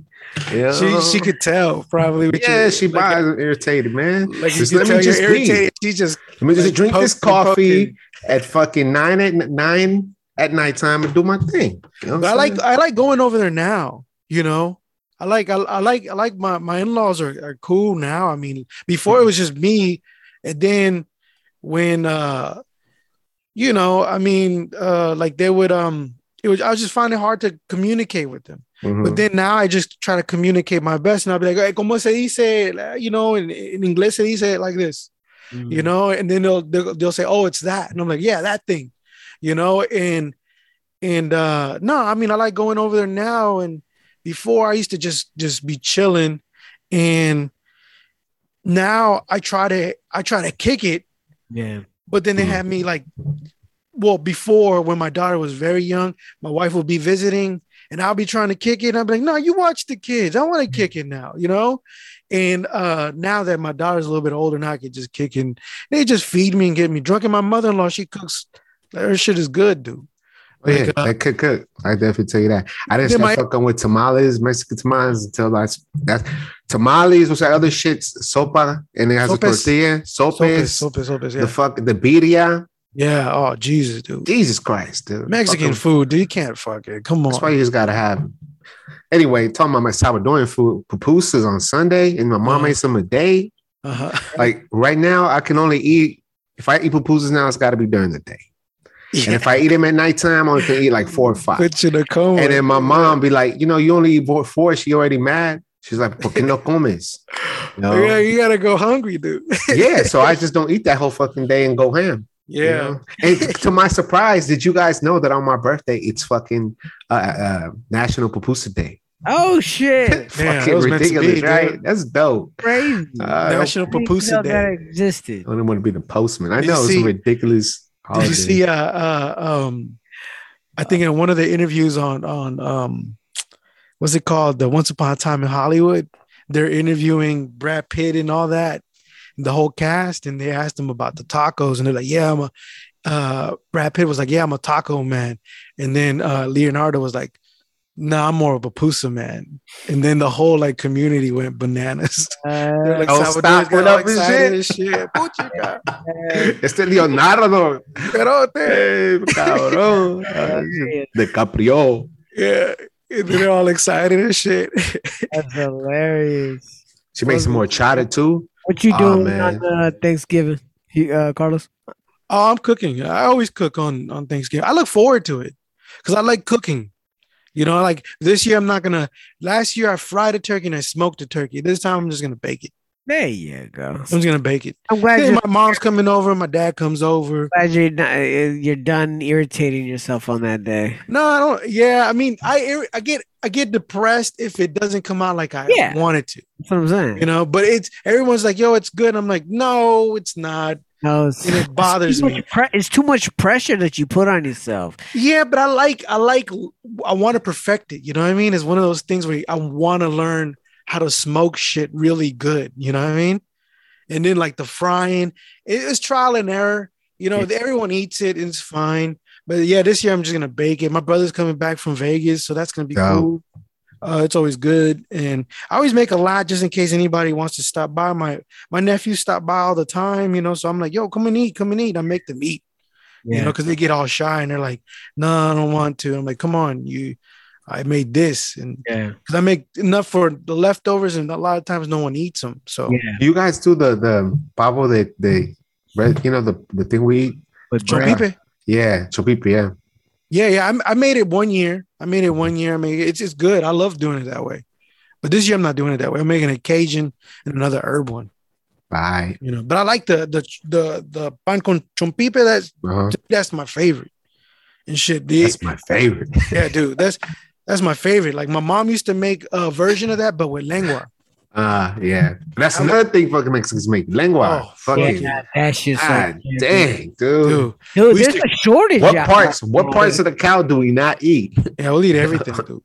You know? She she could tell probably. yeah, you- she like, buys irritated, man. like just can let me just be. irritated. She just Let me just like, drink this coffee at fucking nine at nine at nighttime and do my thing. You know But I I'm like? I like going over there now. You know, I like I, I like I like my my in laws are, are cool now. I mean, before it was just me, and then when uh, you know, I mean, uh, like they would um, it was I was just finding it hard to communicate with them. Mhm. But then now I just try to communicate my best, and I'll be like, hey, ¿cómo se dice? You know, in, in inglés se dice like this Mm. you know and then they'll, they'll they'll say oh it's that and i'm like yeah that thing you know and and uh no i mean i like going over there now and before i used to just just be chilling and now i try to i try to kick it yeah. but then they Mhm. had me like well before when my daughter was very young my wife would be visiting and i'll be trying to kick it and i'll be like no you watch the kids i want to kick it now you know and uh now that my daughter's a little bit older now i can just kick and they just feed me and get me drunk and my mother-in-law she cooks her shit is good dude Oh, yeah, like, uh, that could cook. I definitely tell you that. I didn't start my- fucking with tamales, Mexican tamales until that's that's tamales. What's that other shit? Sopa, and it has a Sopes. tortilla. Sopes, sopes, sopes, sopes, yeah. the fuck, the birria. Yeah oh jesus dude Jesus Christ, dude. mexican Fucking- food dude you can't fuck it come on That's why you just gotta have. it. Anyway, talking about my Salvadorian food, pupusas on Sunday, and my mom Uh-huh. made some a day. uh-huh. Like right now, I can only eat if I eat pupusas now. It's got to be during the day, and if I eat them at nighttime, I only can eat like four or five. put you in a coma And then my mom be like, you know, you only eat four-. She already mad. She's like, ¿por qué no comes? You know? yeah you gotta go hungry dude yeah, so I just don't eat that whole fucking day and go ham. You yeah know? And to my surprise, did you guys know that on my birthday it's fucking uh, uh, National Pupusa Day? Oh shit! Yeah, Fucking that was meant to ridiculous, be, right? dude. That's dope. Crazy. Uh, National I didn't Papusa Day. that existed. I don't want to be the postman. I Did know it's see- a ridiculous. Did you see? Uh, uh, um, I think in one of the interviews on on um, what's it called? The Once Upon a Time in Hollywood. They're interviewing Brad Pitt and all that, the whole cast, and they asked him about the tacos, and they're like, "Yeah, I'm a." Uh, Brad Pitt was like, "Yeah, I'm a taco man," and then uh, Leonardo was like, "No, nah, I'm more of a pusa man." And then the whole like community went bananas. They're Uh, like, Oh, Salvador's stop got it up shit. and shit. Puchica, Este Leonardo. perote. Hey, cabrón. yeah, DiCaprio. Yeah. And they're all excited and shit. that's hilarious. She makes some more chata too. What you doing man. on uh, Thanksgiving, uh, Carlos? oh, I'm cooking. I always cook on on Thanksgiving. I look forward to it because I like cooking. You know, like this year, I'm not gonna. Last year, I fried a turkey and I smoked a turkey. This time, I'm just gonna bake it. There you go. I'm just gonna bake it. I'm glad Hey, you're, my mom's coming over. My dad comes over. glad you're, not, uh, you're done irritating yourself on that day. No, I don't. Yeah, I mean, I I get I get depressed if it doesn't come out like I Yeah. want it to. That's what I'm saying. You know, but it's everyone's like, "Yo, it's good." I'm like, "No, it's not." No, it's, And it bothers it's me. pre- it's too much pressure that you put on yourself. Yeah, but I like I like I want to perfect it. You know what I mean? It's one of those things where I want to learn how to smoke shit really good. You know what I mean? And then like the frying, it- it's trial and error. You know, everyone eats it, and it's fine. But yeah, this year I'm just gonna bake it. My brother's coming back from Vegas, so that's gonna be Dope. cool. Uh, it's always good, and I always make a lot just in case anybody wants to stop by. My my nephews stop by all the time, you know. So I'm like, "Yo, come and eat, come and eat." I make them eat you know, because they get all shy and they're like, "No, I don't want to." I'm like, "Come on, you." I made this, and yeah, because I make enough for the leftovers, and a lot of times no one eats them. So yeah. You guys do the the pavo the the bread? You know the the thing we eat. But Chopipe. Yeah, chopipe. Yeah. Yeah, yeah. I, I made it one year. I made it one year. I mean, it's it's good. I love doing it that way. But this year I'm not doing it that way. I'm making a Cajun and another herb one. Bye. You know, but I like the the the the pan con chompipe. That's Uh-huh. that's my favorite. And shit, the, That's my favorite. yeah, dude. That's that's my favorite. Like my mom used to make a version of that, but with lengua. Uh yeah. That's I'm- another thing fucking Mexicans make. Lengua. Oh, fucking fuck that shit's so God good. dang, dude. Dude, Dude, there's used a shortage. What parts? there. What parts of the cow do we not eat? Yeah, we'll eat everything, dude.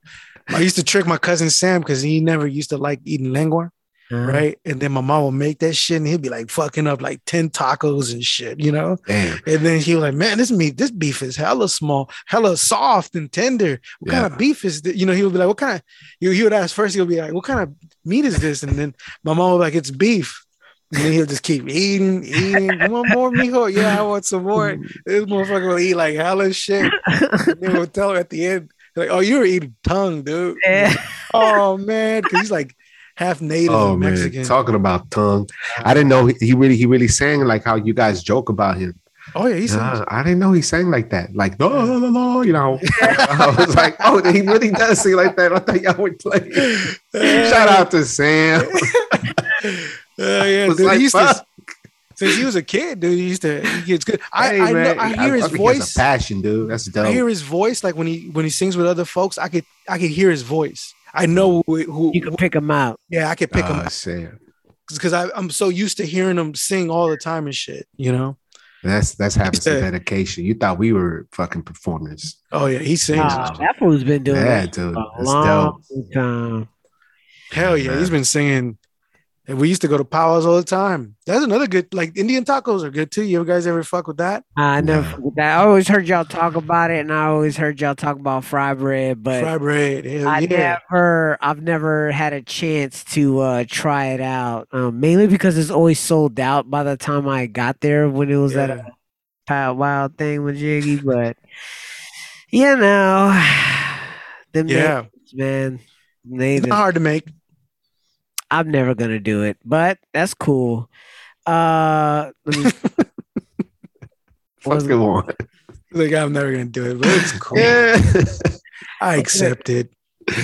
I used to trick my cousin Sam because he never used to like eating lengua, Uh, right? And then my mom would make that shit and he'd be like fucking up like 10 tacos and shit, you know? Damn. And then he was like, man, this meat, this beef is hella small, hella soft and tender. What kind of beef is this? You know, he would be like, what kind of, he, would ask first, he would be like, what kind of meat is this? And then my mom be like, it's beef. And then he'll just keep eating, eating. You want more, mijo? Yeah, I want some more. This motherfucker will eat like hella shit. And then we'll tell her at the end, like, oh, you were eating tongue, dude. Yeah. Oh man, because he's like half native Oh and man, Mexican. talking about tongue. I didn't know he, he really he really sang like how you guys joke about him. oh yeah, he's Nah, I didn't know he sang like that. Like no, no, no, no, you know. I was like, oh, he really does sing like that. I thought y'all would play. Shout out to Sam. Uh, yeah, dude, like, he used fuck. to, since he was a kid, dude. He used to. He gets good. I Hey, I, know, I hear his think he has voice. passion, dude. That's dope. I hear his voice like when he when he sings with other folks. I could I could hear his voice. I know who. who You can pick them out. yeah, I could pick him Ah, up Sam. because I'm so used to hearing him sing all the time and shit. You know. That's that's having some Yeah. dedication. You thought we were fucking performers. Oh yeah, he sings. Nah, that fool's been doing Yeah, it dude. a long dope. time. Hell yeah, Man. he's been singing. And we used to go to powwows all the time. That's another good. Like Indian tacos are good too. You guys ever fuck with that? I never Nah. forget that. I always heard y'all talk about it, and I always heard y'all talk about fry bread, but Fry bread. Hell I yeah. never, I've never had a chance to uh, try it out. Um, mainly because it's always sold out by the time I got there when it was at a Pow Wild thing with Jiggy. But you know, them Yeah. natives, man, they It's not hard to make. I'm never gonna do it, but that's cool. Uh, let me, Fucking one. Like I'm never gonna do it, but it's cool. Yeah. I accept it.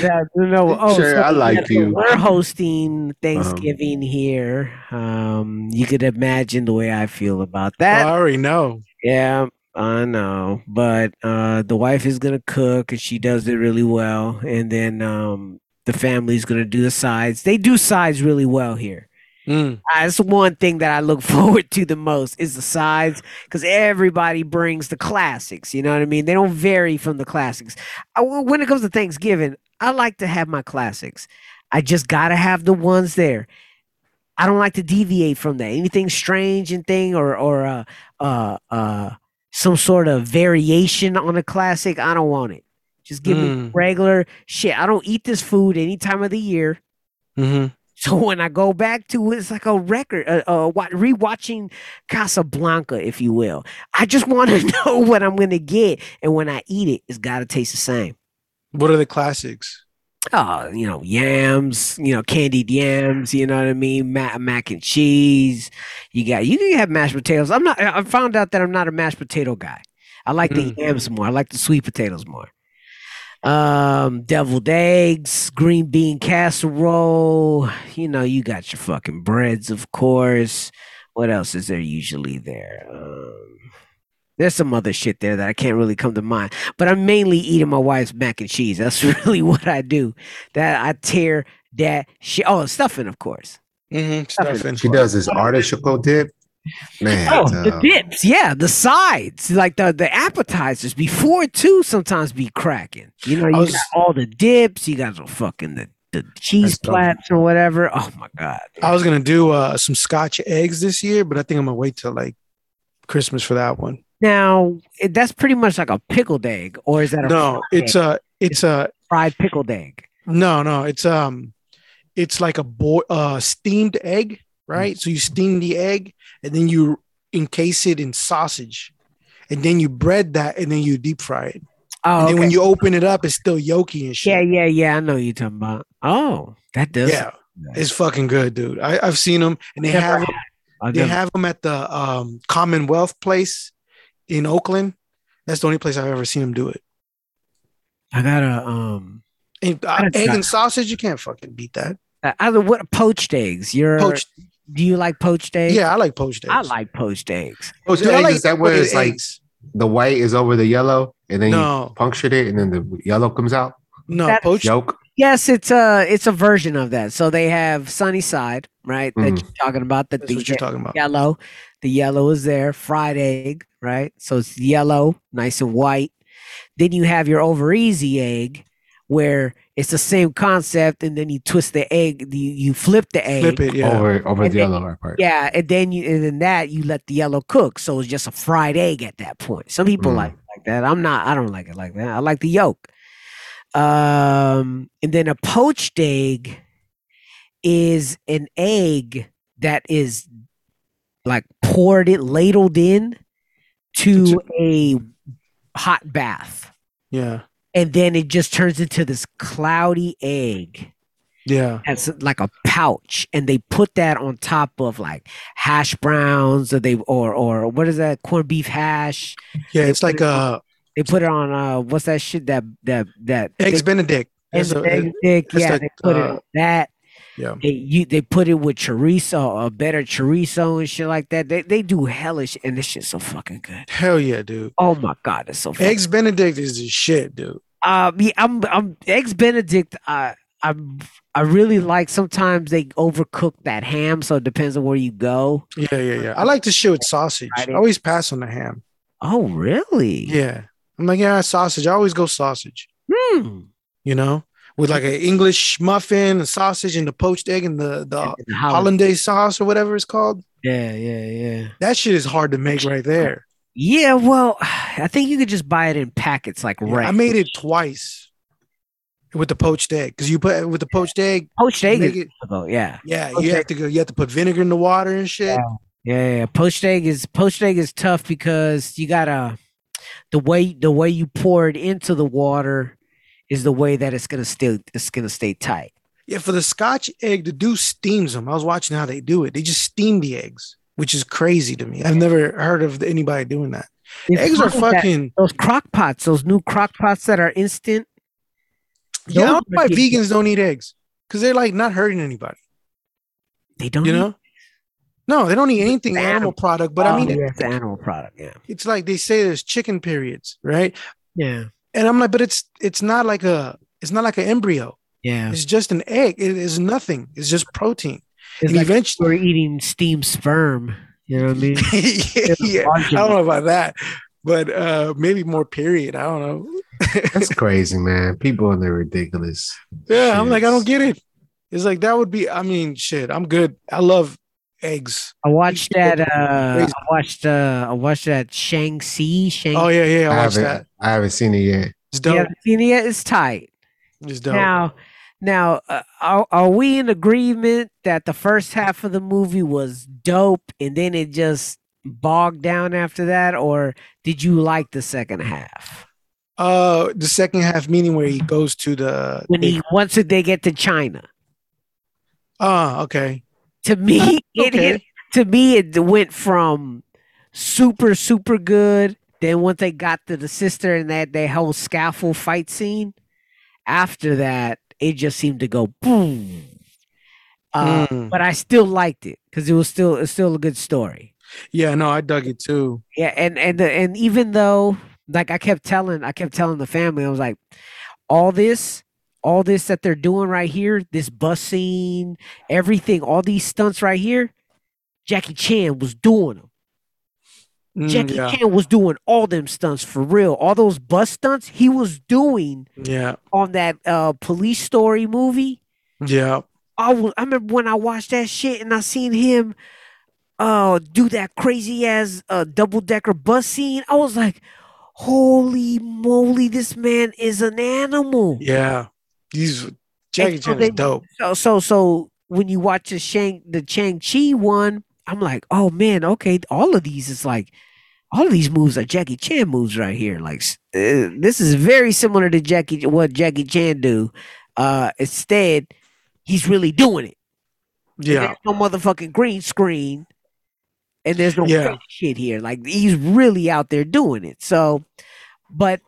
yeah, no, oh, Sure, I like yeah, you. Uh-huh. We're hosting Thanksgiving here. Um, you could imagine the way I feel about that. I already know. Yeah, I know. But uh the wife is gonna cook and she does it really well. And then um the family's gonna do the sides. They do sides really well here. Mm. Uh, That's one thing that I look forward to the most is the sides because everybody brings the classics. You know what I mean? They don't vary from the classics. I, when it comes to Thanksgiving, I like to have my classics. I just gotta have the ones there. I don't like to deviate from that. Anything strange and thing or or uh uh uh some sort of variation on a classic, I don't want it. Just give me Mm. regular shit. I don't eat this food any time of the year. hmm So when I go back to it, it's like a record, uh, uh, rewatching Casablanca, if you will. I just want to know what I'm gonna get, and when I eat it, it's got to taste the same. What are the classics? Oh, you know, yams, you know, candied yams. You know what I mean? Mac, mac and cheese. You got you can have mashed potatoes. I'm not. I found out that I'm not a mashed potato guy. I like the Mm. yams more. I like the sweet potatoes more. Um, deviled eggs, green bean casserole. You know, you got your fucking breads, of course. What else is there usually there? Um, there's some other shit there that I can't really come to mind. But I'm mainly eating my wife's mac and cheese. That's really what I do. That I tear that shit. Oh, stuffing, of course. Mm-hmm. Stuffing. She does this artichoke dip. Man, Oh, it's, the dips, yeah, the sides, like the the appetizers before too. Sometimes be cracking. You know, you was- got all the dips. You got the fucking the the cheese plats or whatever. Oh my god. I was gonna do uh, some Scotch eggs this year, but I think I'm gonna wait till like Christmas for that one. Now that's pretty much like a pickled egg, or is that a No, it's egg? a it's a fried pickled egg? no no it's um it's like a boy uh steamed egg, right? So you steam the egg and then you encase it in sausage, and then you bread that and then you deep fry it. Oh, and then when you open it up, it's still yolky and shit. yeah, yeah. Yeah. I know what you're talking about. Oh, that does. Yeah, it's fucking good, dude. I, I've seen them, and they have I they never- have them at the um, Commonwealth Place in Oakland. That's the only place I've ever seen them do it. I got a um. And, uh, egg and sausage, you can't fucking beat that. uh, Either what poached eggs? You're Poached, do you like poached eggs? yeah, I like poached eggs. I like poached eggs. Poached Dude, I eggs, like is that where it's like eggs. the white is over the yellow and then you punctured it and then the yellow comes out? no That- poached. Yolk. Yes, it's a it's a version of that. So they have sunny side, right? That Mhm. you're talking about. That That's the what you're talking about. yellow, the yellow is there. Fried egg, right? So it's yellow, nice and white. Then you have your over easy egg, where it's the same concept, and then you twist the egg. You you flip the egg. Flip it, yeah. Over over And the then- yellow part. Yeah, and then you and then that you let the yellow cook. So it's just a fried egg at that point. Some people Mm. like like that. I'm not. I don't like it like that. I like the yolk. Um, and then a poached egg is an egg that is like poured it ladled in to a hot bath, Yeah, and then it just turns into this cloudy egg yeah. as like a pouch and they put that on top of like hash browns or they or or what is that corned beef hash Yeah, it's like uh they put it on uh what's that shit that that that eggs Benedict. eggs a- Benedict, yeah like, they put it uh, on that yeah. they you they put it with chorizo a better chorizo and shit like that they they do hellish and this shit's so fucking good Hell yeah, dude. oh my god it's so fucking Eggs Benedict is the shit, dude. Um, yeah, I'm, I'm eggs Benedict. I, I'm, I really like. Sometimes they overcook that ham, so it depends on where you go. Yeah, yeah, yeah. I like the shit with sausage. I always pass on the ham. Oh, really? Yeah. I'm like, yeah, sausage. I always go sausage, Hmm. you know, with like an English muffin, a sausage, and the poached egg and the, the The hollandaise sauce or whatever it's called. Yeah, yeah, yeah. That shit is hard to make right there. Yeah. Well, I think you could just buy it in packets, like Yeah, right. I made it twice with the poached egg because you put with the poached egg. poached egg. Is it- yeah. Yeah, Poached you have egg. to go. You have to put vinegar in the water and shit. Yeah. Yeah, yeah. Poached egg is poached egg is tough because you gotta the way the way you pour it into the water is the way that it's gonna stay it's gonna stay tight. Yeah, for the Scotch egg, the dude steams them. I was watching how they do it. They just steam the eggs, which is crazy to me. I've never heard of anybody doing that. It's eggs are funny that- fucking. those crock pots, those new crock pots that are instant. Yeah, I don't know why vegans don't eat eggs because they're like not hurting anybody. They don't You eat- know? No, they don't eat anything animal animal. product. But I Oh, mean, yeah, it's animal product. Yeah, it's like they say there's chicken periods, right? yeah, And I'm like, but it's it's not like a it's not like an embryo. Yeah. It's just an egg. It is nothing. It's just protein. It's like eventually, we're eating steamed sperm. You know what I mean? yeah, yeah. I don't know about that, but uh maybe more. Period. I don't know. That's crazy, man. People are ridiculous. Yeah, I'm like, I don't get it. It's like that would be. I mean, shit. I'm good. I love eggs. I watched Yeah, that. Uh. I watched. Uh, I watched that Shang Chi. Shang. Oh yeah, yeah. I I watched haven't. that. I haven't seen it yet. It's you dope. haven't seen it yet? It's tight. It's dope. Now, now, uh, are, are we in agreement that the first half of the movie was dope, and then it just bogged down after that, or did you like the second half? uh, the second half meaning where he goes to the. When he once did they get to China, Ah, okay. to me, it Okay. hit, to me it went from super super good. Then once they got to the sister and that that whole scaffold fight scene, after that it just seemed to go boom. Uh, Mm. But I still liked it because it was still it's still a good story. Yeah, no, I dug it too. Yeah, and and the, and even though like I kept telling I kept telling the family I was like, all this all this that they're doing right here, this bus scene, everything, all these stunts right here, Jackie Chan was doing them. Mm, Jackie yeah, Chan was doing all them stunts for real. All those bus stunts he was doing yeah, on that uh police story movie. yeah. I was, I remember when I watched that shit and I seen him uh do that crazy ass uh double decker bus scene. I was like, holy moly, this man is an animal. Yeah, He's Jackie so Chan is dope. So so so when you watch the Shang the Chang Chi one, I'm like, oh man, okay, all of these is like all of these moves are Jackie Chan moves right here. Like uh, this is very similar to Jackie what Jackie Chan do. Uh instead, he's really doing it. Yeah, There's no motherfucking green screen. And there's no Yeah. shit here. Like he's really out there doing it. So but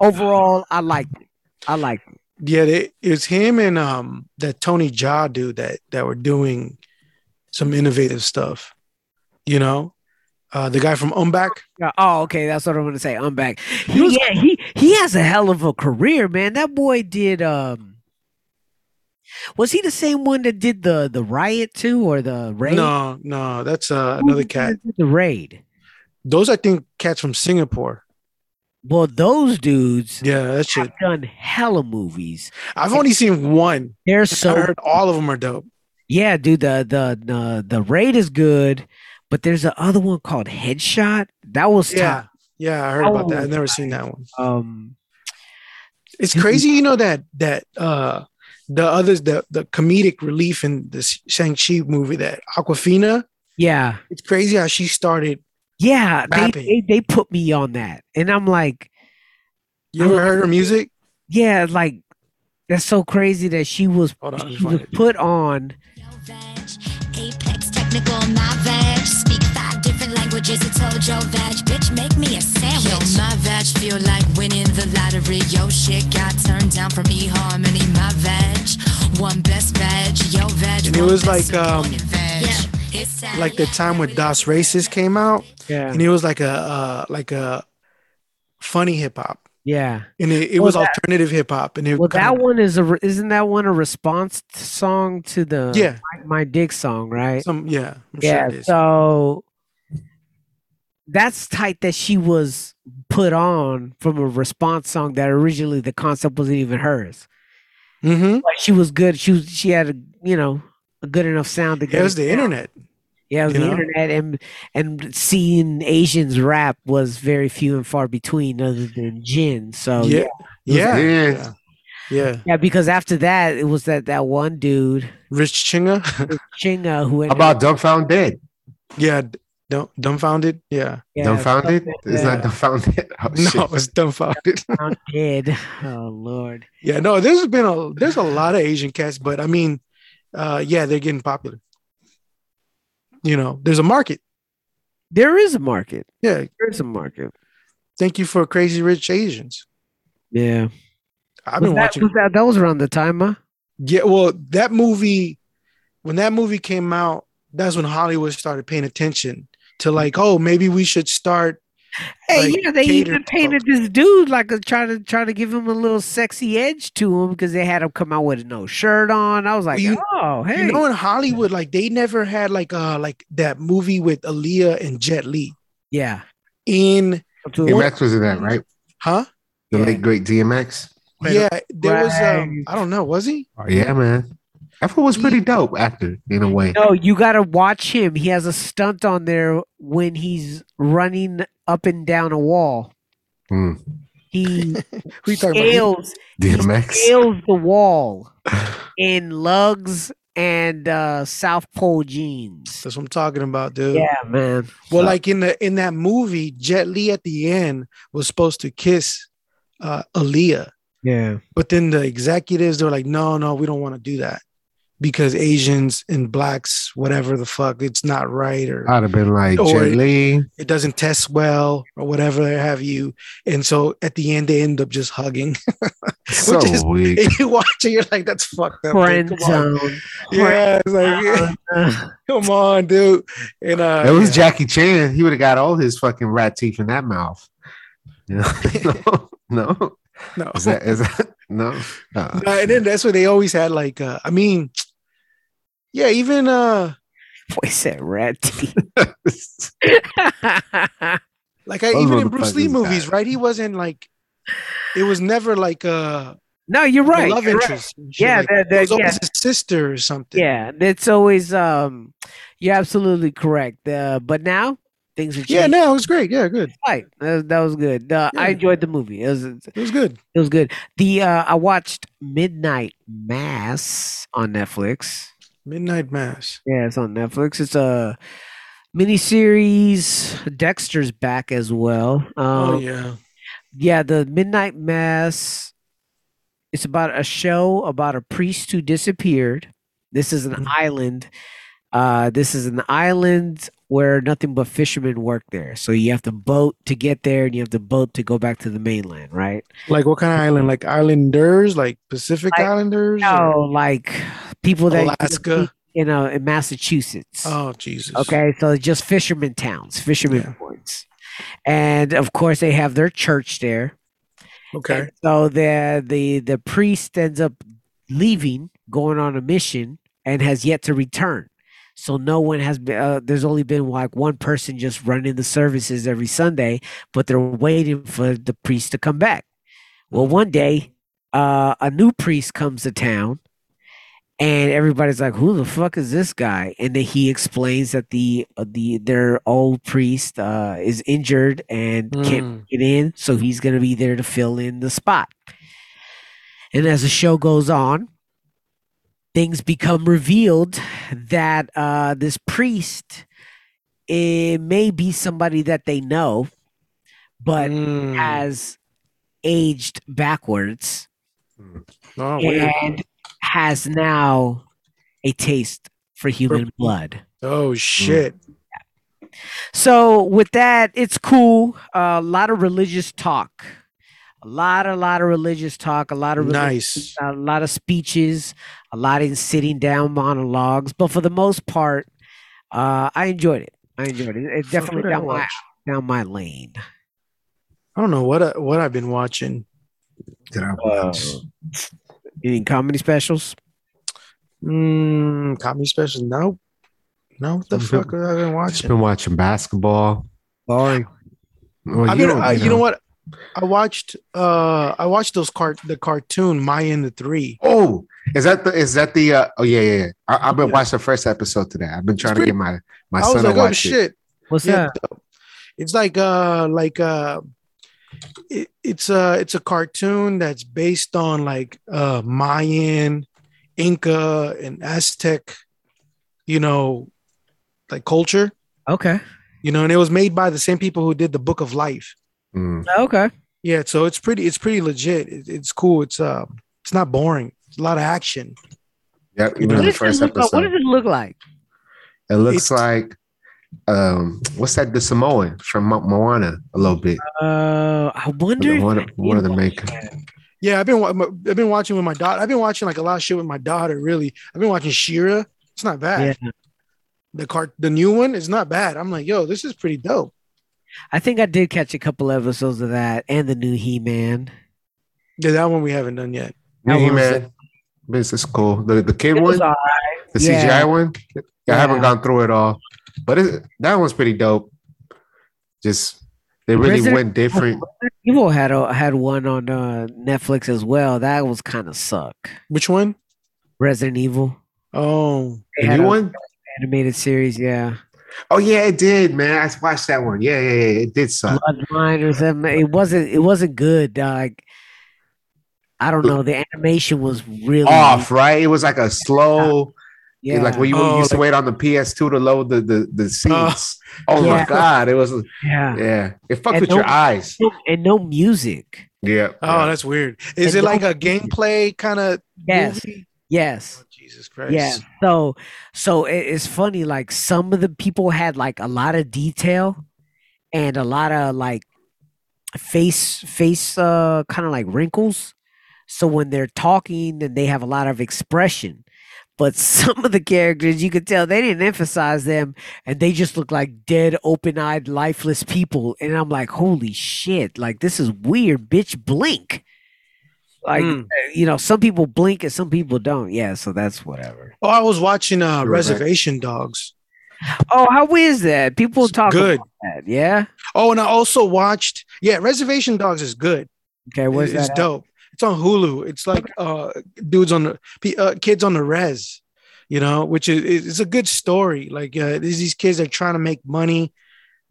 overall I like it. I like it. yeah. They, it's him and um that Tony Jaa dude that that were doing some innovative stuff. You know, uh, the guy from Ong-Bak. Yeah, Oh, okay. That's what I'm gonna say. I'm. He He, was- yeah, he he has a hell of a career, man. That boy did. Um, was he the same one that did the the riot too, or the raid? No, no, that's uh, another cat. The raid. Those I think cats from Singapore. Well, those dudes Yeah, that shit. have done hella movies. I've only seen one. They're I so heard all of them are dope. yeah, dude. The the the the raid is good, but there's the other one called Headshot. That was Yeah, top. yeah, I heard about that. Oh. I've never seen that one. Um, It's crazy, you know that that uh the others the the comedic relief in the Shang Chi movie that Awkwafina. yeah, It's crazy how she started. yeah. They, they they put me on that, and I'm like. You ever heard her music? yeah, like that's so crazy that she was she was put on. Yo, veg, Apex technical, my veg. Speak five different languages. It's Hojo veg. Bitch, make me a sandwich. Yo, my veg feel like winning the lottery. Yo, shit got turned down from eHarmony. My veg, one best veg. Yo, veg. And it was like, um, veg. Yeah, Like the time when Das Racist came out, Yeah, and it was like a uh like a funny hip hop. Yeah. And it, it Well, was that- alternative hip hop. And it Well, that one is a isn't that one a response song to the Yeah. my, my dick song, right? some yeah, I'm sure yeah. it is. So that's tight that she was put on from a response song that originally the concept wasn't even hers. hmm Like she was good. She was she had a you know a good enough sound to It get was the internet. Yeah, it was you the know? internet and and seeing Asians rap was very few and far between other than Jin. So yeah. yeah, yeah, Yeah. yeah, yeah. Yeah, because after that it was that that one dude, Rich Chigga. Chigga, who How about up- Dumbfound Dead? yeah, d- dumb, dumbfounded. Yeah, yeah, dumbfounded? something It's like not dumbfounded. Oh, no, shit. it's dumbfounded. that. Found dead. Oh lord. yeah, no, there's been a there's a lot of Asian cats, but I mean, uh, yeah, they're getting popular. You know, there's a market. There is a market. Yeah, There is a market. thank you for Crazy Rich Asians. Yeah. I've Was been that, watching. was that, that was around the time, huh? Yeah, well, that movie, when that movie came out, that's when Hollywood started paying attention to like, oh, maybe we should start Hey, like, yeah, they catered even to painted this dude like a try to try to give him a little sexy edge to him because they had him come out with no shirt on. I was like, you- oh, hey, You know, in Hollywood, like they never had like uh like that movie with Aaliyah and Jet Li yeah. in DMX was in that, right? huh? The Yeah. late great DMX. Yeah, there was um I don't know, was he? Oh, yeah, man. That fool was pretty dope actor in a way. No, you got to watch him. He has a stunt on there when he's running up and down a wall. Mm. He you talking scales, he scales the wall in lugs and uh, South Pole jeans. That's what I'm talking about, dude. Yeah, man. Well, So- like in the in that movie, Jet Li at the end was supposed to kiss uh Aaliyah, yeah. but then the executives they were like, no, no, we don't want to do that because Asians and blacks, whatever the fuck, it's not right or I'd have been like Or- Jet it doesn't test well or whatever have you. And so at the end, they end up just hugging. So is- weak. and you watch it, you're like, that's fucked up. dude. Friend Come on. zone. Yeah, it's like, Uh, come on, dude. And uh, It was yeah. Jackie Chan. He would have got all his fucking rat teeth in that mouth. You know? no, no. No. Is that is that no? Uh, No, and then that's what they always had. Like, uh, I mean, yeah, even uh, Boy said rat teeth. like I Those even in Bruce Lee movies, died. right? He wasn't like, it was never like uh, no, you're right. love you're right. interest. and shit. Yeah, like, that- it that- was always yeah. his sister or something. Yeah, it's always um you're absolutely correct. Uh, but now things are changing. yeah, no, it was great. Yeah, good. Right. That, that was good. Uh, I enjoyed the movie. It was it It was good. It was good. The uh I watched Midnight Mass on Netflix. Midnight Mass. Yeah, it's on Netflix. It's a miniseries. Dexter's back as well. Um, oh yeah. yeah, the Midnight Mass. It's about a show about a priest who disappeared. This is an Mhm. island. Uh, this is an island where nothing but fishermen work there. So you have to boat to get there, and you have to boat to go back to the mainland, right? Like what kind of island? Like Islanders, like Pacific Like- Islanders, or like people that you can Alaska. in uh, in Massachusetts. Oh Jesus. Okay, so just fishermen towns, fishermen Yeah. ports, and of course they have their church there. Okay. And so the the the priest ends up leaving, going on a mission, and has yet to return. So no one has been. Uh, there's only been like one person just running the services every Sunday, but they're waiting for the priest to come back. Well, one day, uh, a new priest comes to town, and everybody's like, "Who the fuck is this guy?" And then he explains that the uh, the their old priest uh, is injured and can't Mm. get in, so he's gonna be there to fill in the spot. And as the show goes on, things become revealed that uh, this priest it may be somebody that they know, but Mm. has aged backwards Oh, weird. and has now a taste for human blood. oh shit. So with that, it's cool. a lot of religious talk, a lot, a lot of religious talk, a lot of Nice. a lot of speeches, a lot in sitting down monologues. But for the most part, uh, I enjoyed it. I enjoyed it. It's Fuck, definitely what did I down my down my lane. I don't know what I, what I've been watching. Did I watch? Any comedy specials? Mm, comedy specials? Nope. No, what the Mhm. fuck have I been Just watching? been watching basketball. Boring. Well, I've you been, uh, you know know. what? I watched uh I watched those cart the cartoon Maya and the Three. Oh, is that the is that the uh, oh yeah yeah, yeah. I, I've been Yeah. watching the first episode today. I've been trying to get my my I was son like, to oh watch it. What's Yeah, that? It's like uh like uh it, it's a it's a cartoon that's based on like uh Mayan, Inca, and Aztec, you know, like culture. Okay. You know, and it was made by the same people who did the Book of Life. Mm. Okay. Yeah, so it's pretty it's pretty legit. It, it's cool. It's uh, it's not boring. It's a lot of action. Yep, You even know, in What the does, first it look like? episode. what does it look like? It looks It's- like um what's that the Samoan from Mo- Moana a little bit. Uh, I wonder. if One, I of- one of the did main watch that. Yeah, I've been I've been watching with my daughter. I've been watching like a lot of shit with my daughter. Really, I've been watching She-Ra. It's not bad. Yeah. The cart, the new one is not bad. I'm like, yo, this is pretty dope. I think I did catch a couple episodes of that and the new He Man. Yeah, that one we haven't done yet. That Yeah, was- man. This is cool. The the kid It one, all the yeah. CGI one. I haven't gone through it all, but it, that one's pretty dope. Just they really Resident went different. Evil had a, had one on uh, Netflix as well. That was kind of suck. Which one? Resident Evil Oh, They The had new one? animated series, yeah. Oh yeah, it did, man. I watched that one. Yeah, yeah, yeah. It did suck. Bloodline or something. It wasn't. It wasn't good. Like I don't know. The animation was really Off, right? It was like a slow, Yeah, like when you Oh, used to wait on the PS2 to load the the, the scenes. oh my god, it was yeah. yeah. It fucked And with your no- eyes. And no music. Yeah. oh, that's weird. Is And it like don't- a gameplay kind of Yes. movie? Yes. Oh, Jesus Christ. Yeah. So so it, it's funny. Like some of the people had like a lot of detail and a lot of like face face uh kind of like wrinkles. So when they're talking, then they have a lot of expression. But some of the characters, you could tell they didn't emphasize them, and they just look like dead, open-eyed, lifeless people. And I'm like, holy shit! Like this is weird, bitch. Blink. Like Mm. you know, some people blink and some people don't. Yeah, so that's whatever. Oh, I was watching uh, You're right. Reservation Dogs. Oh, how is that? People It's talk good. about that. Yeah. Oh, and I also watched. Yeah, Reservation Dogs is good. Okay. Where's it's that? at? dope. It's on Hulu. It's like uh dudes on the uh, kids on the res, you know, which is it's a good story. Like uh, these kids are trying to make money,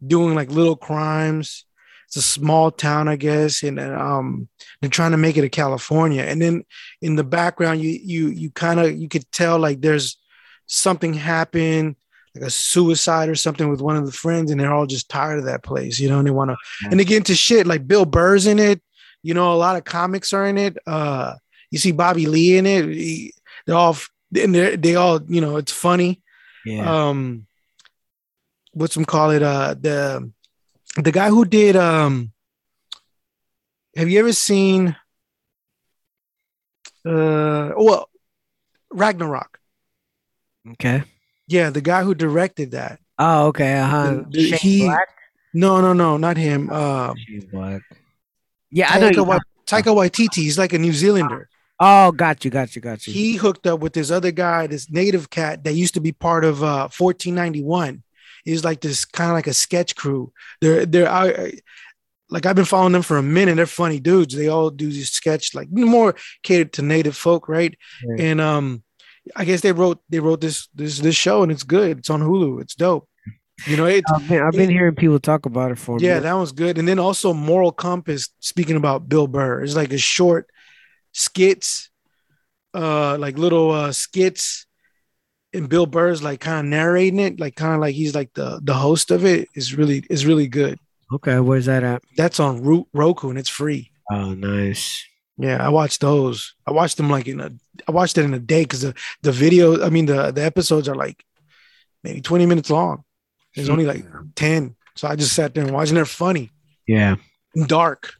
doing like little crimes. It's a small town, I guess, and um, they're trying to make it to California. And then in the background, you you you kind of you could tell like there's something happened, like a suicide or something with one of the friends, and they're all just tired of that place, you know, and they want to and they get into shit like Bill Burr's in it. You know, a lot of comics are in it. Uh, you see Bobby Lee in it. He- they're all and they they all you know it's funny. Yeah. Um, what's them call it? Uh, the the guy who did um. Have you ever seen? Uh, well, Ragnarok. okay. Yeah, the guy who directed that. Oh, okay. Uh huh. The- the- Shane he- Black. No, no, no, not him. Um, Shane Black. Yeah, I know. Taika, Wa- Taika Waititi. He's like a New Zealander. oh, got you, got you, got you. he hooked up with this other guy, this native cat that used to be part of uh 1491. He's like this kind of like a sketch crew. They're they're I, I- like I've been following them for a minute. They're funny dudes. They all do these sketch like more catered to native folk, right? Right. And um I guess they wrote they wrote this this this show and it's good. It's on Hulu. It's dope. You know, it I've been, I've been hearing people talk about it for yeah, that was good. And then also Moral Compass, speaking about Bill Burr, it's like a short skits, uh, like little uh skits, and Bill Burr's like kind of narrating it, like kind of like he's like the the host of it. Is really is really good. Okay, where's that at? That's on Ro- Roku and it's free. Oh, nice. Yeah, I watched those. I watched them like in a I watched it in a day because the the video, I mean the the episodes are like maybe 20 minutes long. There's only like 10. So I just sat there and watched and they're funny Yeah. dark.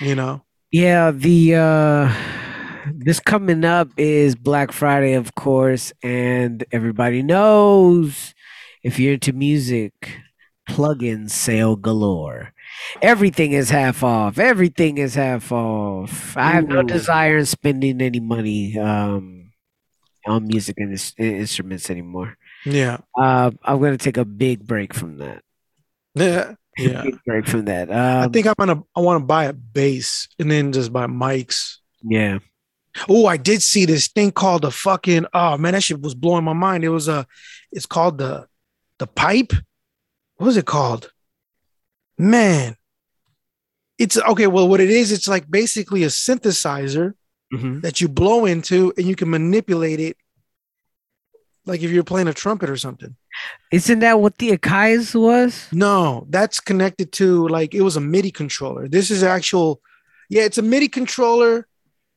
You know? Yeah, the uh this coming up is Black Friday, of course, and everybody knows if you're into music, plugin sale galore. Everything is half off. Everything is half off. I have no desire in spending any money um on music and instruments anymore. Yeah. Uh, I'm gonna take a big break from that. Yeah. Yeah. Big break from that. I Um, think I'm gonna I want to buy a bass and then just buy mics. yeah. Oh, I did see this thing called the fucking oh man, that shit was blowing my mind. It was a it's called the the pipe. What was it called? Man. It's okay. Well, what it is, it's like basically a synthesizer Mhm. that you blow into and you can manipulate it like if you're playing a trumpet or something. Isn't that what the Akai's was? No, that's connected to like it was a MIDI controller. This is actual, yeah, it's a MIDI controller.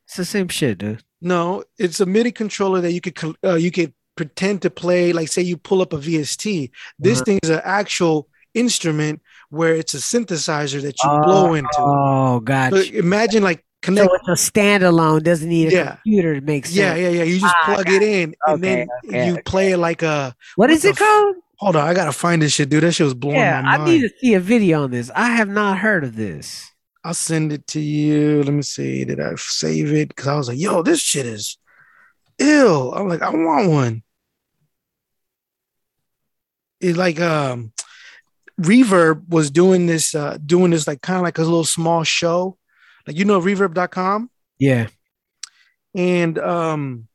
It's the same shit, dude. No, it's a MIDI controller that you could uh, you could pretend to play. Like say you pull up a VST. This Uh-huh. thing is an actual instrument where it's a synthesizer that you blow into. Oh, So gotcha. imagine like connect. So it's a standalone. Doesn't need a Yeah. computer to make sense. yeah, yeah, yeah. You just Ah, plug it in, and then okay, you okay. play it like a What What is the it called? Hold on, I gotta find this shit, dude. That shit was blowing Yeah, my mind. I need to see a video on this. I have not heard of this. I'll send it to you. Let me see. Did I save it? Because I was like, yo, this shit is ill. I'm like, I want one. It's like um Reverb was doing this, uh, doing this like kind of like a little small show. Like you know reverb.com. Yeah. and um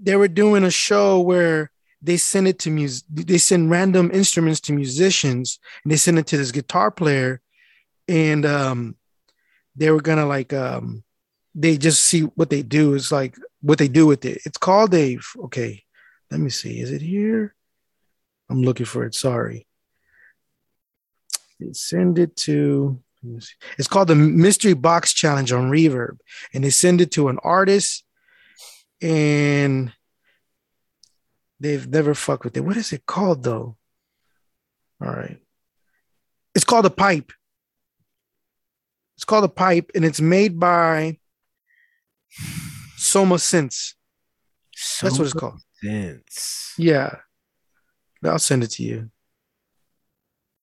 they were doing a show where they send it to music they send random instruments to musicians and they send it to this guitar player and um they were gonna like um they just see what they do is like what they do with it it's called a okay let me see is it here i'm looking for it sorry they send it to let me see. It's called the mystery box challenge on reverb and they send it to an artist and they've never fucked with it. What is it called though? All right. It's called a pipe. It's called a pipe and it's made by Soma Synths. That's what it's called. Sense. Yeah. I'll send it to you.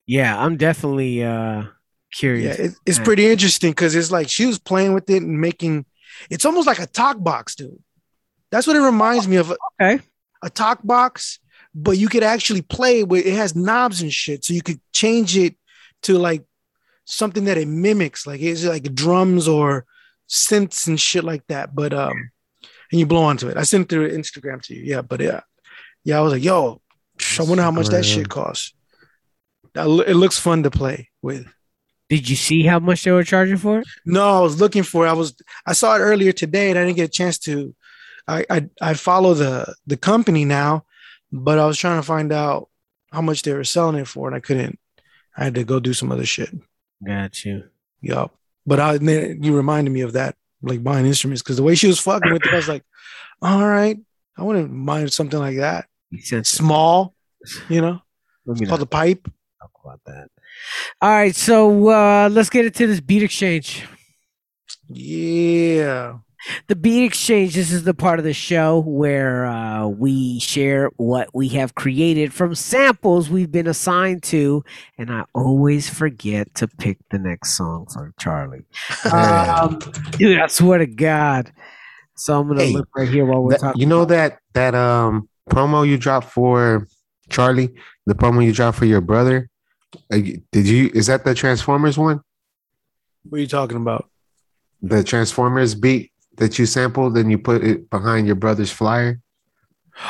Yeah, I'm definitely uh curious. Yeah, it, it's Yeah. pretty interesting because it's like she was playing with it and making it's almost like a talk box, dude. That's what it reminds me of. Okay. a talk box, but you could actually play with it has knobs and shit. So you could change it to like something that it mimics, like it's like drums or synths and shit like that. But um and you blow onto it. I sent through Instagram to you. Yeah, but yeah. Yeah, I was like, yo, I wonder how much that shit costs. That It looks fun to play with. Did you see how much they were charging for it? No, I was looking for. it. I was. I saw it earlier today, and I didn't get a chance to. I I, I follow the the company now, but I was trying to find out how much they were selling it for, and I couldn't. I had to go do some other shit. Got you. Yup. But I you reminded me of that, like buying instruments, because the way she was fucking with it, I was like, all right, I wouldn't mind something like that. Small, you know, me called the pipe. talk about that. All right, so uh let's get into this beat exchange. Yeah. The Beat Exchange, this is the part of the show where uh, we share what we have created from samples we've been assigned to. And I always forget to pick the next song for Charlie. Um, dude, I swear to God. So I'm going to Hey, look right here while we're That- talking. you know that that um promo you dropped for Charlie, the promo you dropped for your brother. Did you? Is that the Transformers one? What are you talking about? The Transformers beat that you sampled and you put it behind your brother's flyer.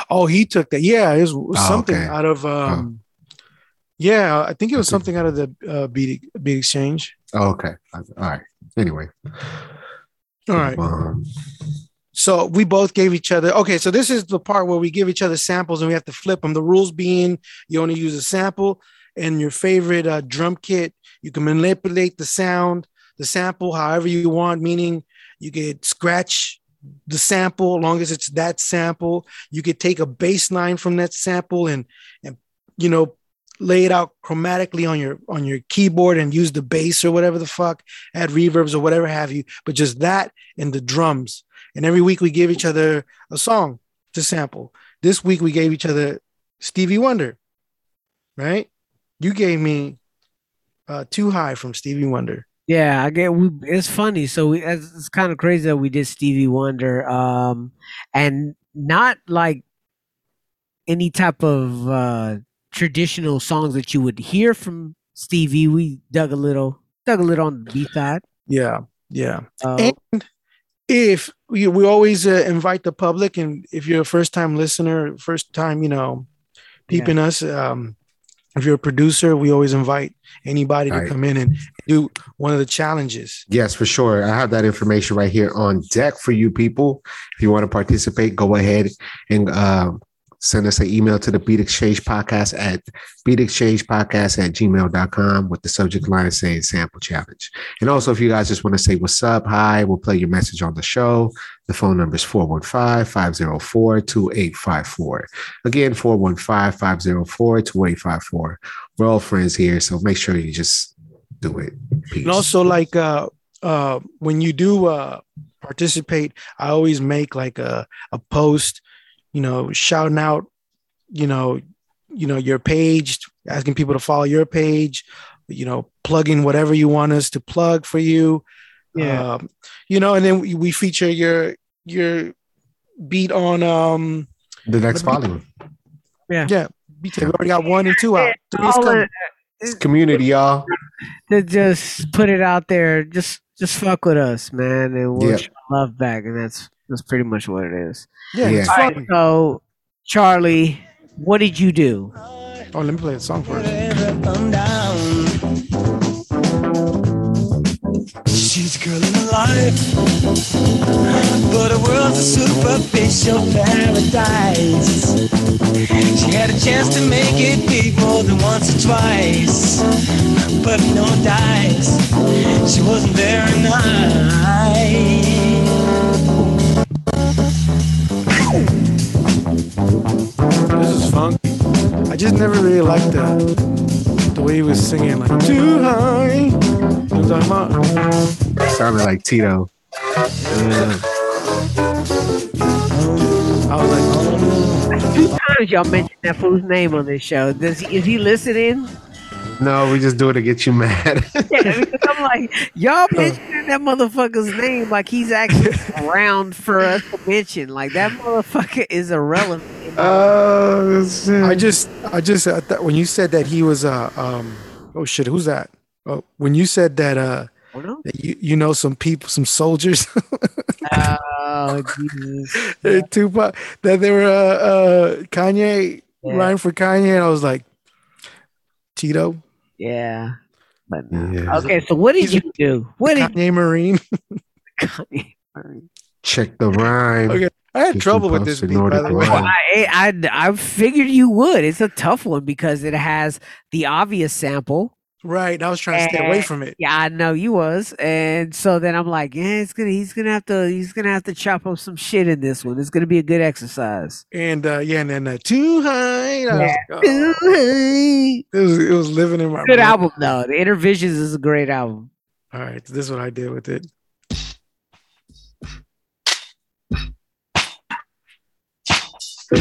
Oh, he took that. Yeah, it was, Oh, something okay. out of um yeah, I think it was Okay. something out of the uh, beat beat exchange. Oh, okay. All right. Anyway. All right. Um, So we both gave each other okay, so this is the part where we give each other samples and we have to flip them. The rules being you only use a sample and your favorite uh, drum kit. You can manipulate the sound, the sample however you want, meaning you could scratch the sample as long as it's that sample. You could take a bass line from that sample and and you know lay it out chromatically on your on your keyboard and use the bass or whatever the fuck, add reverbs or whatever have you, but just that and the drums. And every week we give each other a song to sample. This week we gave each other Stevie Wonder, right? You gave me uh, Too High from Stevie Wonder. Yeah, I get. We, it's funny. So we, it's, it's kind of crazy that we did Stevie Wonder, um, and not like any type of uh, traditional songs that you would hear from Stevie. We dug a little, dug a little on the B side. Yeah, yeah. Uh, And if we, we always uh, invite the public, and if you're a first time listener, first time, you know, peeping us, um, if you're a producer, we always invite anybody to come in and do one of the challenges. yes, for sure. I have that information right here on deck for you people. If you want to participate, go ahead and um, send us an email to the Beat Exchange Podcast at beatexchangepodcast at gmail.com with the subject line saying sample challenge. And also, if you guys just want to say what's up, hi, we'll play your message on the show. The phone number is 415 504 2854. Again, 415 504 2854. We're all friends here, so make sure you just do it. Peace. And also, like uh, uh, when you do uh, participate, I always make like a, a post, you know, shouting out, you know, you know, your page, asking people to follow your page, you know, plugging whatever you want us to plug for you. Yeah. Um, you know, and then we, we feature your your beat on um The next volume. yeah, beat we already got one and two out. Three All It's community, y'all. to just put it out there. Just just fuck with us, man, and we'll Yeah. show love back, and that's that's pretty much what it is. Yeah, Yeah. All right, so Charlie, what did you do? Oh, let me play the song first. She's a girl in my life, but her world's a superficial paradise. She had a chance to make it big more than once or twice, but no dice. She wasn't very nice. Just never really liked the the way he was singing like too high. You know what I'm talking about? Sounded like Tito. I was like, oh. Two times y'all mentioned that fool's name on this show. Does he, is he listening? No, we just do it to get you mad. Yeah, I'm like, y'all mentioning that motherfucker's name like he's actually around for us to mention. Like that motherfucker is irrelevant. Oh, shit. I just, I just, I thought when you said that he was, uh, um, oh shit, who's that? Oh, when you said that, uh, I don't that you, you know, some people, some soldiers, Oh Jesus! uh, Tupac, that they were, uh, uh, Kanye, Yeah. rhyme for Kanye, and I was like, Tito, Yeah, but no. Yeah. okay. So what did He's you do? What did Kanye Marine. you? Check the rhyme. Okay. I had trouble with this beat, by the way. Well, I, I I figured you would. It's a tough one because it has the obvious sample. Right, I was trying to stay away from it. Yeah, I know you was, and so then I'm like, yeah, it's gonna, he's gonna have to, he's gonna have to chop up some shit in this one. It's gonna be a good exercise. And uh, yeah, and then uh, too high. I was Yeah. like, oh, good it was it was living in my brain. album though. The Innervisions is a great album. All right, this is what I did with it. I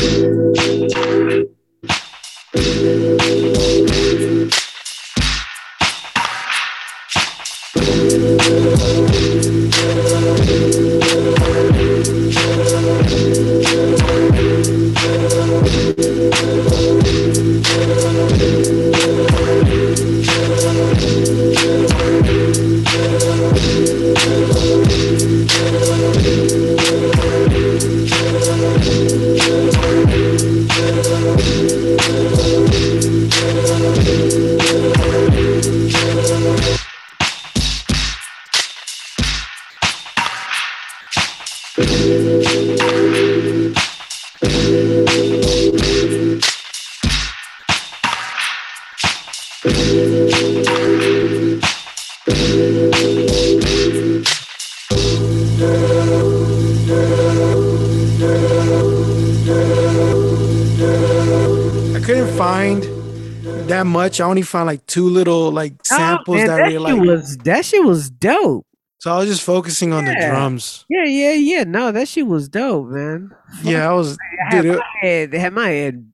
that much. I only found like two little like samples Oh, man, that I that really like. was that shit was dope. So I was just focusing on the drums. Yeah, yeah, yeah. No, that shit was dope, man. Yeah, I was. I had Dude, my head, had my head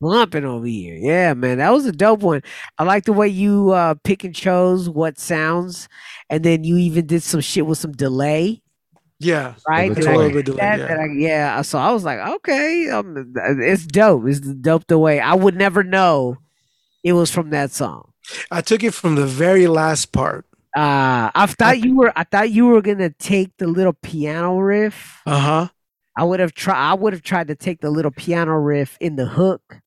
lumping over here. Yeah, man, that was a dope one. I like the way you uh pick and chose what sounds, and then you even did some shit with some delay, yeah, right? bit Did I delay. catch Bit delay, that? yeah. That I- yeah. So I was like, okay, um, it's dope. It's dope the way I would never know it was from that song. I took it from the very last part. Uh, I thought you were. I thought you were gonna take the little piano riff. Uh huh. I would have tried. I would have tried to take the little piano riff in the hook.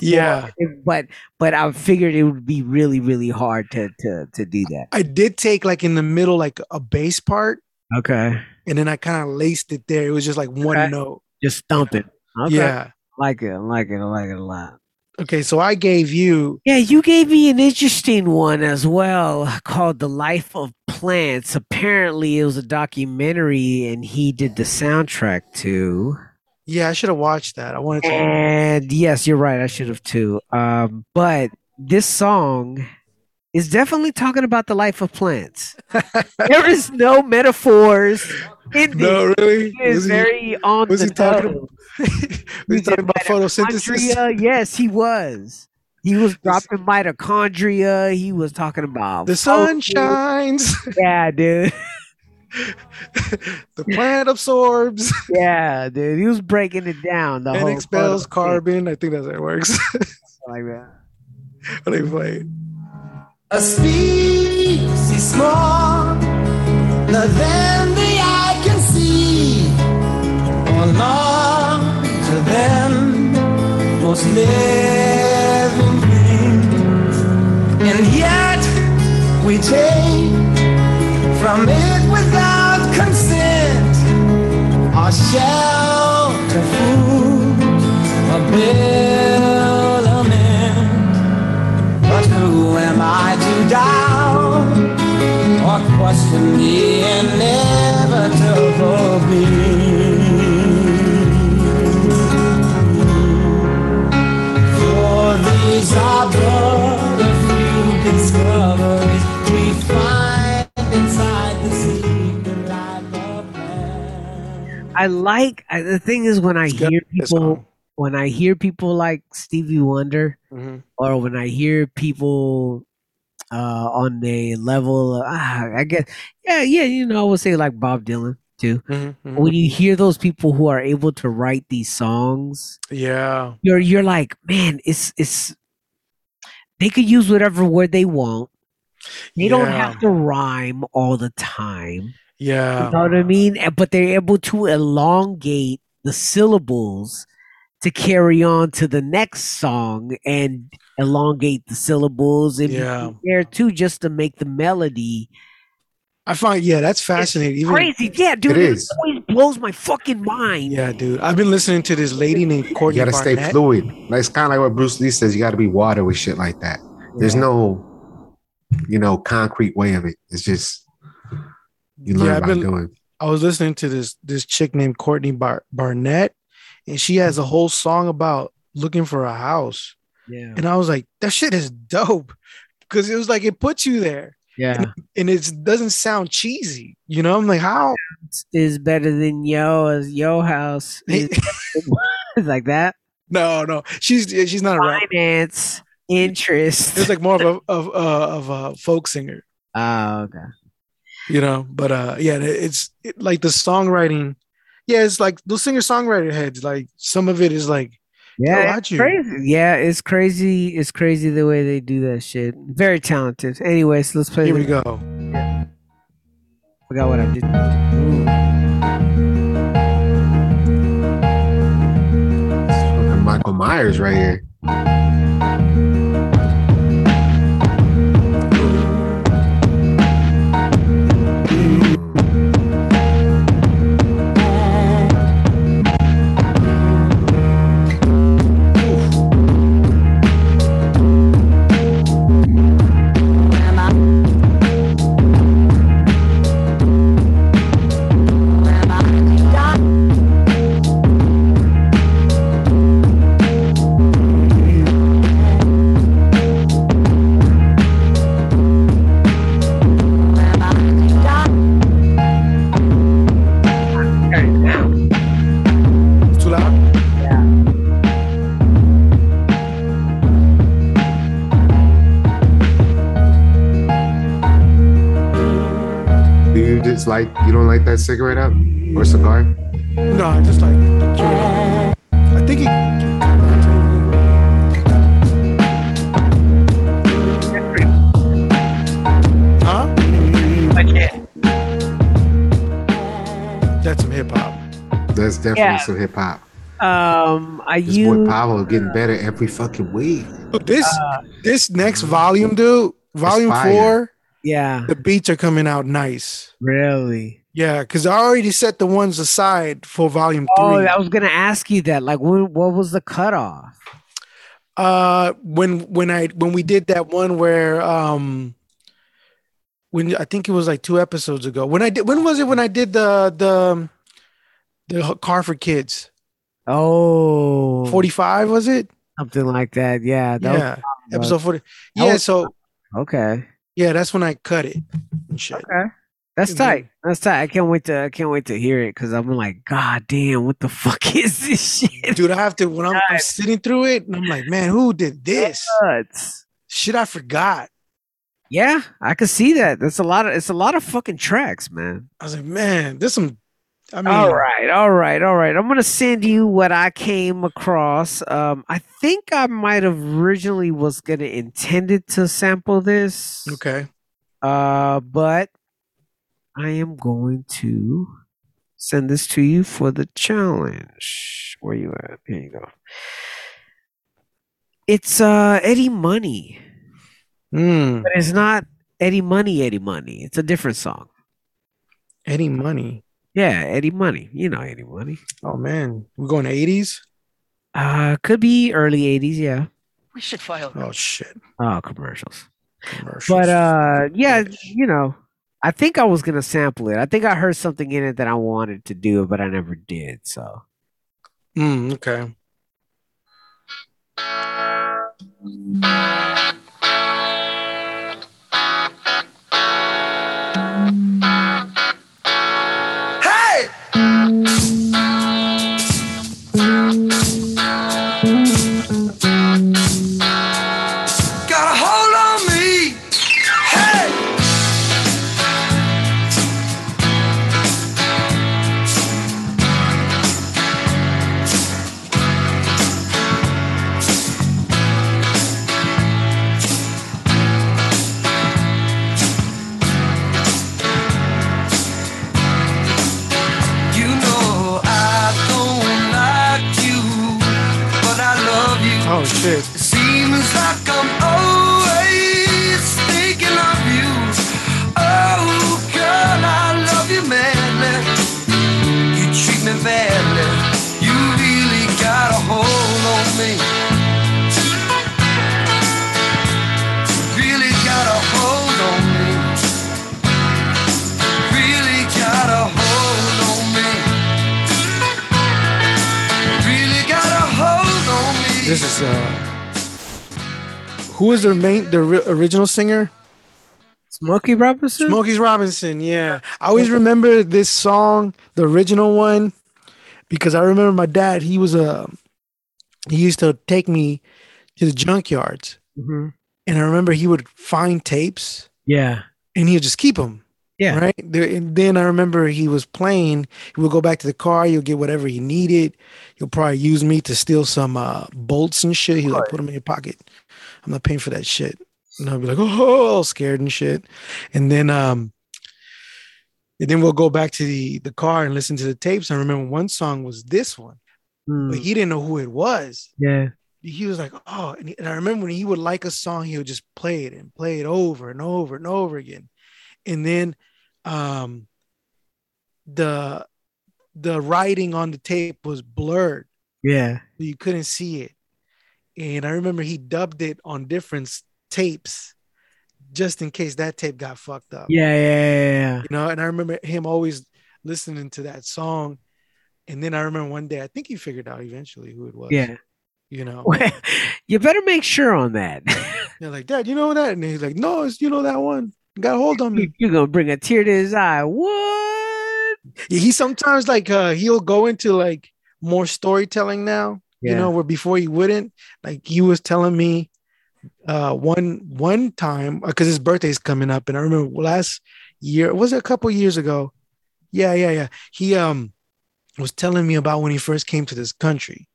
Yeah. it- but but I figured it would be really really hard to to to do that. I did take like in the middle like a bass part, Okay, and then I kind of laced it there. It was just like one Okay. note. just stump it. Okay. Yeah. I like it. I like it. I like it a lot. Okay, so I gave you. Yeah, you gave me an interesting one as well called The Life of Plants. Apparently, it was a documentary and he did the soundtrack too. Yeah, I should have watched that. I wanted to. And yes, you're right. I should have too. Um, but this song is definitely talking about the life of plants. there is no metaphors in this. No, really? He is Was he- very on was the he talking nose. was he talking about photosynthesis? Yes, he was. He was dropping mitochondria. He was talking about The sun shines, Yeah, dude. the plant absorbs Yeah, dude. He was breaking it down. The and whole expels carbon. I think that's how it works. like that. when they play. A species smaller than the eye can see, or larger than most living things, and yet we take from it without consent our shelter, food, or question the inevitable being? For these are but a few discoveries we find inside the secret life of man. I like I, the thing is when I It's hear this people when I hear people like Stevie Wonder Mhm. or when I hear people uh on a level ah, I guess yeah yeah you know I would say like Bob Dylan too. Mhm, mhm. When you hear those people who are able to write these songs, Yeah, you're you're like man it's it's they could use whatever word they want. They don't have to rhyme all the time. yeah. You know what I mean? But they're able to elongate the syllables to carry on to the next song and elongate the syllables and Yeah. there too just to make the melody I find yeah, that's fascinating. Even crazy. Yeah, dude, It it, is. always blows my fucking mind. yeah, dude. I've been listening to this lady named Courtney. You gotta stay fluid. Like it's kind of like what Bruce Lee says. You got to be water with shit like that. There's no, you know, concrete way of it. It's just you learn Yeah, I've by been- doing. I was listening to this this chick named Courtney Bar- Barnett, and she has a whole song about looking for a house. Yeah. And I was like, that shit is dope. Cause it was like it puts you there. Yeah. And it doesn't sound cheesy. You know, I'm like, how Is better than yo as yo house. Is it's like that. no, no. She's she's not a. Finance, interest. It's like more of a of uh, of a folk singer, oh, okay. you know. But uh yeah, it's it, like the songwriting. Yeah, it's like those singer songwriter heads. Like some of it is like Yeah, it's crazy. Yeah, it's crazy. It's crazy the way they do that shit. Very talented. Anyways, let's play. here we go. Forgot what I did. Michael Myers right here. Do you like you don't like that cigarette up or cigar? No, I just like. I think he. Huh? That's some hip hop. That's definitely Yeah. some hip hop. Um, I This use boy Pablo getting better every fucking week. Look, this this next volume, dude, volume four, yeah, the beats are coming out nice. really. Yeah, because I already set the ones aside for volume three. Oh, I was gonna ask you that. Like, when, what was the cutoff? uh when when i when we did that one where um when i think it was like two episodes ago when i did when was it when i did the the the car for kids Oh, 45 was it something like that. Yeah, that yeah episode 40 yeah so Okay. Yeah, that's when I cut it and shit. Okay. That's tight. That's tight. I can't wait to I can't wait to hear it because I'm like, God damn, what the fuck is this shit? Dude, I have to when I'm, I'm sitting through it and I'm like, man, who did this? Nuts. Shit, I forgot. Yeah, I could see that. That's a lot of it's a lot of fucking tracks, man. I was like, man, this some. I mean, all right, all right, all right. I'm gonna send you what I came across. Um, I think I might have originally was gonna intended to sample this. Okay. Uh, but I am going to send this to you for the challenge. Where you at? Here you go. It's uh Eddie Money, Mm, but it's not Eddie Money. Eddie Money. It's a different song. Eddie Money. Yeah, Eddie Money. You know Eddie Money. Oh man, we're going to 80s. Uh, could be early '80s. Yeah. We should file. Oh shit, Oh, commercials. commercials. But uh, yeah, you know, I think I was gonna sample it. I think I heard something in it that I wanted to do, but I never did. So. Mm, okay. Who is the main the original singer? Smokey Robinson. Smokey's Robinson. Yeah, I always remember this song, the original one, because I remember my dad. He was a he used to take me to the junkyards, Mhm. and I remember he would find tapes Yeah. and he would just keep them. Yeah. Right. And then I remember he was playing. He would go back to the car. He'll get whatever he needed. He'll probably use me to steal some uh, bolts and shit. He'll like put them in your pocket. I'm not paying for that shit. And I'll be like, oh, all scared and shit. And then, um, and then we'll go back to the the car and listen to the tapes. I remember one song was this one, Mm, but he didn't know who it was. yeah. He was like, oh, and, he- and I remember when he would like a song, he would just play it and play it over and over and over again. And then um the the writing on the tape was blurred. Yeah. You couldn't see it. And I remember he dubbed it on different tapes just in case that tape got fucked up. Yeah. Yeah. Yeah. yeah. You know, and I remember him always listening to that song. And then I remember one day, I think he figured out eventually who it was. Yeah. You know, you better make sure on that. they're like, Dad, you know that? And he's like, No, it's you know that one. Got a hold on me. You're gonna bring a tear to his eye. What? Yeah, he sometimes like uh he'll go into like more storytelling now. You know, where before he wouldn't. Like he was telling me uh one one time because his birthday's coming up, and I remember last year was it a couple years ago? Yeah, yeah, yeah. He um was telling me about when he first came to this country,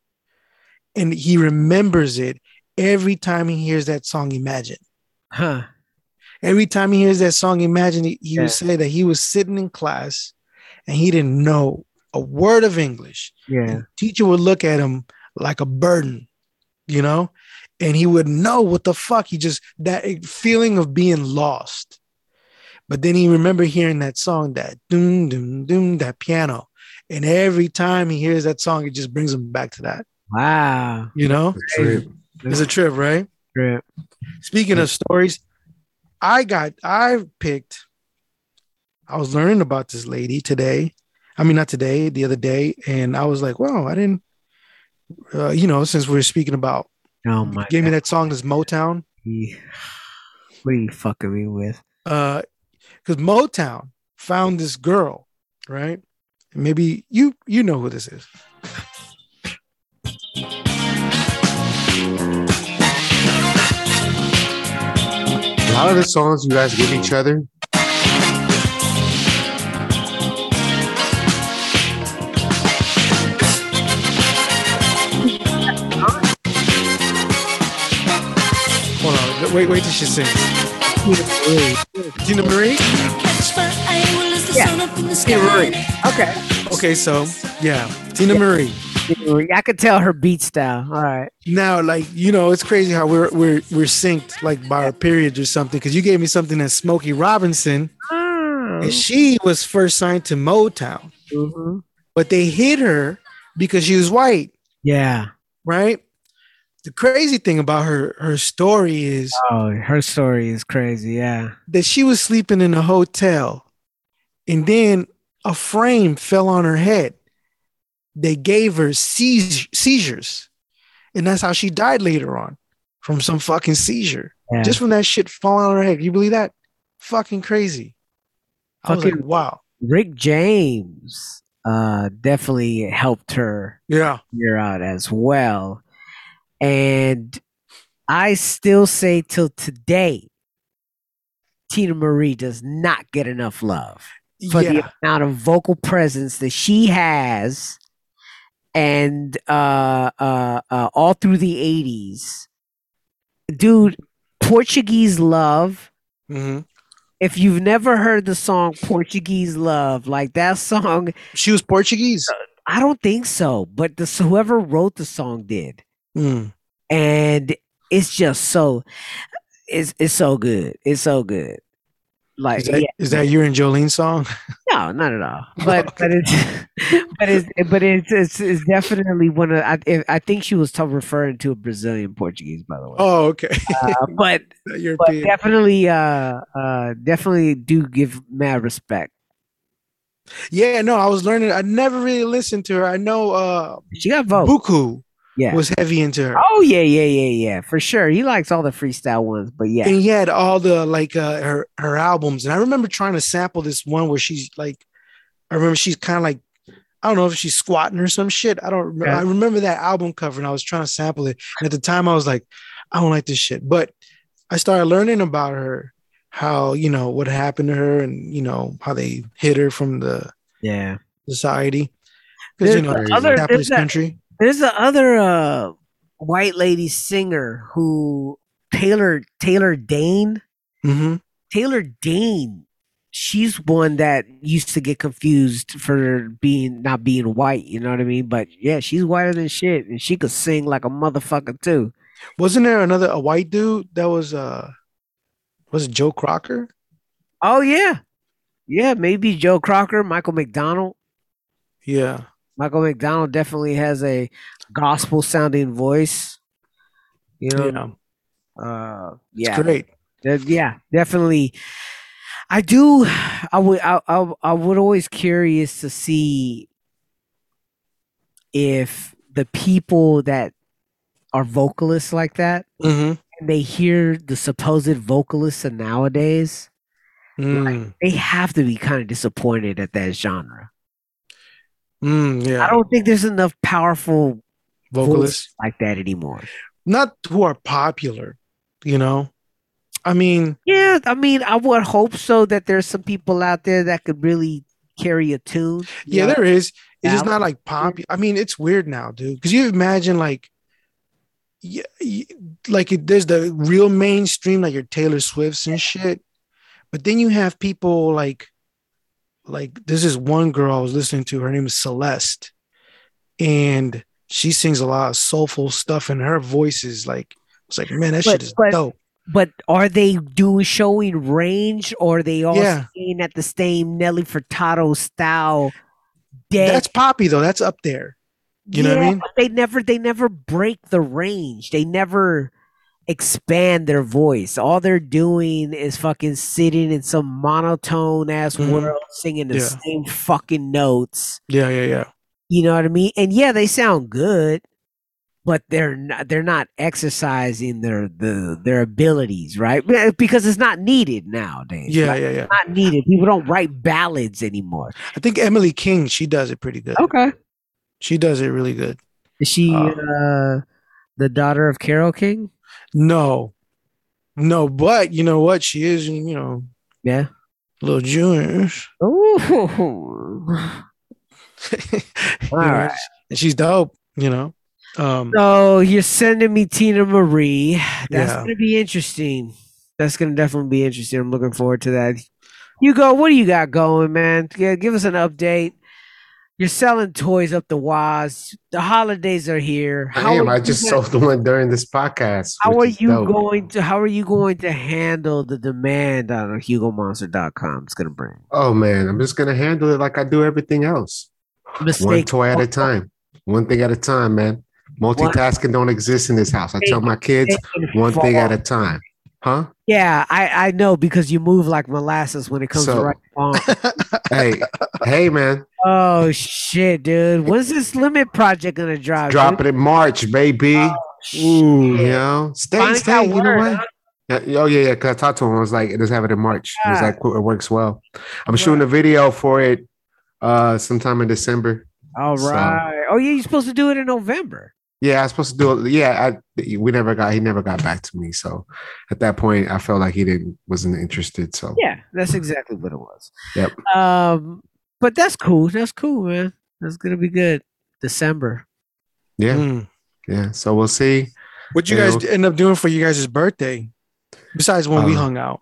and he remembers it every time he hears that song. Imagine. Huh. Every time he hears that song, imagine he, he Yeah. would say that he was sitting in class and he didn't know a word of English. Yeah. And teacher would look at him like a burden, you know, and he would know what the fuck. He just that feeling of being lost. But then he remember hearing that song, that doom doom doom, that piano, and every time he hears that song, it just brings him back to that. Wow. You know, Trip. it's a trip, right? Trip. Speaking of stories, I got I picked. I was learning about this lady today. I mean, not today, the other day, and I was like, "Wow, I didn't." Uh, you know, since we are speaking about, Oh my. gave me that song, this Motown. God. What are you fucking me with? Uh, because Motown found this girl, right? Maybe you you know who this is. A lot of the songs you guys give each other, Hold on, wait, wait till she sings. Teena Marie. Yeah. Teena Marie. Okay. Okay, so yeah, Teena Marie. Marie. I could tell her beat style. All right. Now, like you know, it's crazy how we're we're we're synced like by our periods or something. Because you gave me something that's Smokey Robinson, Mm. and she was first signed to Motown, mm-hmm. but they hit her because she was white, Yeah. right? The crazy thing about her her story is Oh, her story is crazy. Yeah. that she was sleeping in a hotel, and then a frame fell on her head. They gave her seiz- seizures, and that's how she died later on from some fucking seizure. Yeah. just from that shit falling on her head. You believe that? Fucking crazy. I was like, Fucking- wow. Rick James uh definitely helped her Yeah. figure out as well. And I still say till today, Teena Marie does not get enough love for yeah. the amount of vocal presence that she has and uh uh, uh all through the 80s. Dude, Portuguese Love Mhm. if you've never heard the song Portuguese Love, like that song, She was Portuguese. I don't think so, but the whoever wrote the song did, Mm. and it's just so, it's it's so good, it's so good. Like Is that, yeah, is that your and Jolene song? no, not at all. But but it's but it's but it's it's, it's definitely one of I I think she was t- referring to a Brazilian Portuguese by the way, Oh, okay. uh, but but definitely uh uh definitely do give mad respect. yeah, no, I was learning. I never really listened to her. I know uh She got votes. Buku Yeah. was heavy into her. Oh yeah, yeah, yeah, yeah, for sure. He likes all the freestyle ones, but yeah, And he had all the like uh her her albums. And I remember trying to sample this one where she's like I remember she's kind of like I don't know if she's squatting or some shit. I don't remember. Yeah. I remember that album cover and I was trying to sample it. And at the time I was like, I don't like this shit. But I started learning about her, how, you know, what happened to her and, you know, how they hit her from the yeah. society. Because, you know, other- that- country. There's the other uh, white lady singer who Taylor Taylor Dayne. hmm Taylor Dayne. She's one that used to get confused for being not being white. You know what I mean? But yeah, she's whiter than shit, and she could sing like a motherfucker too. Wasn't there another a white dude that was uh was it Joe Crocker? Oh yeah, yeah. Maybe Joe Crocker, Michael McDonald. Yeah. Michael McDonald definitely has a gospel sounding voice. You know, Yeah. uh, It's great. that- yeah, definitely. I do. I would. I, I. I would always curious to see if the people that are vocalists like that Mm-hmm. and they hear the supposed vocalists of nowadays, Mm. they have to be kind of disappointed at that genre. Mm, yeah. I don't think there's enough powerful Vocalists. like that anymore. Not who are popular, you know. I mean, Yeah, I mean, I would hope so that there's some people out there that could really carry a tune. yeah, know? there is. It's just not like pop. I mean, it's weird now, dude. Because you imagine like, yeah, like it, there's the real mainstream, like your Taylor Swifts and shit. But then you have people like, like this is one girl I was listening to. Her name is Celeste, and she sings a lot of soulful stuff, and her voice is like, it's like, man, that But- shit is but- dope. But are they doing showing range, or are they all Yeah. staying at the same Nelly Furtado style? Dead. That's poppy though. That's up there. you know what I mean? They never, they never break the range. They never expand their voice. All they're doing is fucking sitting in some monotone ass Mhm. world, singing the Yeah. same fucking notes. Yeah, yeah, yeah. You know what I mean? And yeah, they sound good. but they're not they're not exercising their the their abilities, right? Because it's not needed nowadays. Yeah, right? yeah, yeah. Not needed. People don't write ballads anymore. I think Emily King, she does it pretty good. Okay. She does it really good. Is she Uh, uh the daughter of Carole King? No, no, but you know what? She is, you know, Yeah. little Jewish. Ooh. All know, and she's dope. You know, um, So you're sending me Teena Marie. That's Yeah. gonna be interesting. That's gonna definitely be interesting. I'm looking forward to that. You go. What do you got going, man? Yeah, give us an update. You're selling toys up the waz. The holidays are here. I am. are I just gonna- sold the one during this podcast. How are you dope. going to? How are you going to handle the demand on HugoMonster.com? It's gonna bring Oh man, I'm just gonna handle it like I do everything else. One toy at a time. One thing at a time, man. Multitasking don't exist in this house. I tell my kids one thing at a time. Huh? Yeah, I I know because you move like molasses when it comes So- to right. on. Hey, hey man. Oh shit, dude! When's this limit project gonna drop? Drop dude? it in March, baby. Ooh, You know, stay, Finally stay. You know what? Yeah, oh yeah, yeah. Cause I talked to him. I was like, "Let's have it in March." He was Ah. like, "It works well." I'm shooting a video for it, uh, sometime in December. All So- Oh yeah, you're supposed to do it in November. Yeah, I was supposed to do it. Yeah, I, we never got. He never got back to me. So at that point, I felt like he didn't wasn't interested. So Yeah, that's exactly what it was. Yep. Um, but that's cool. That's cool, man. That's gonna be good. December. yeah, mm. yeah. So we'll see. what you You guys end up doing for you guys' birthday? Besides when we Uh, hung out,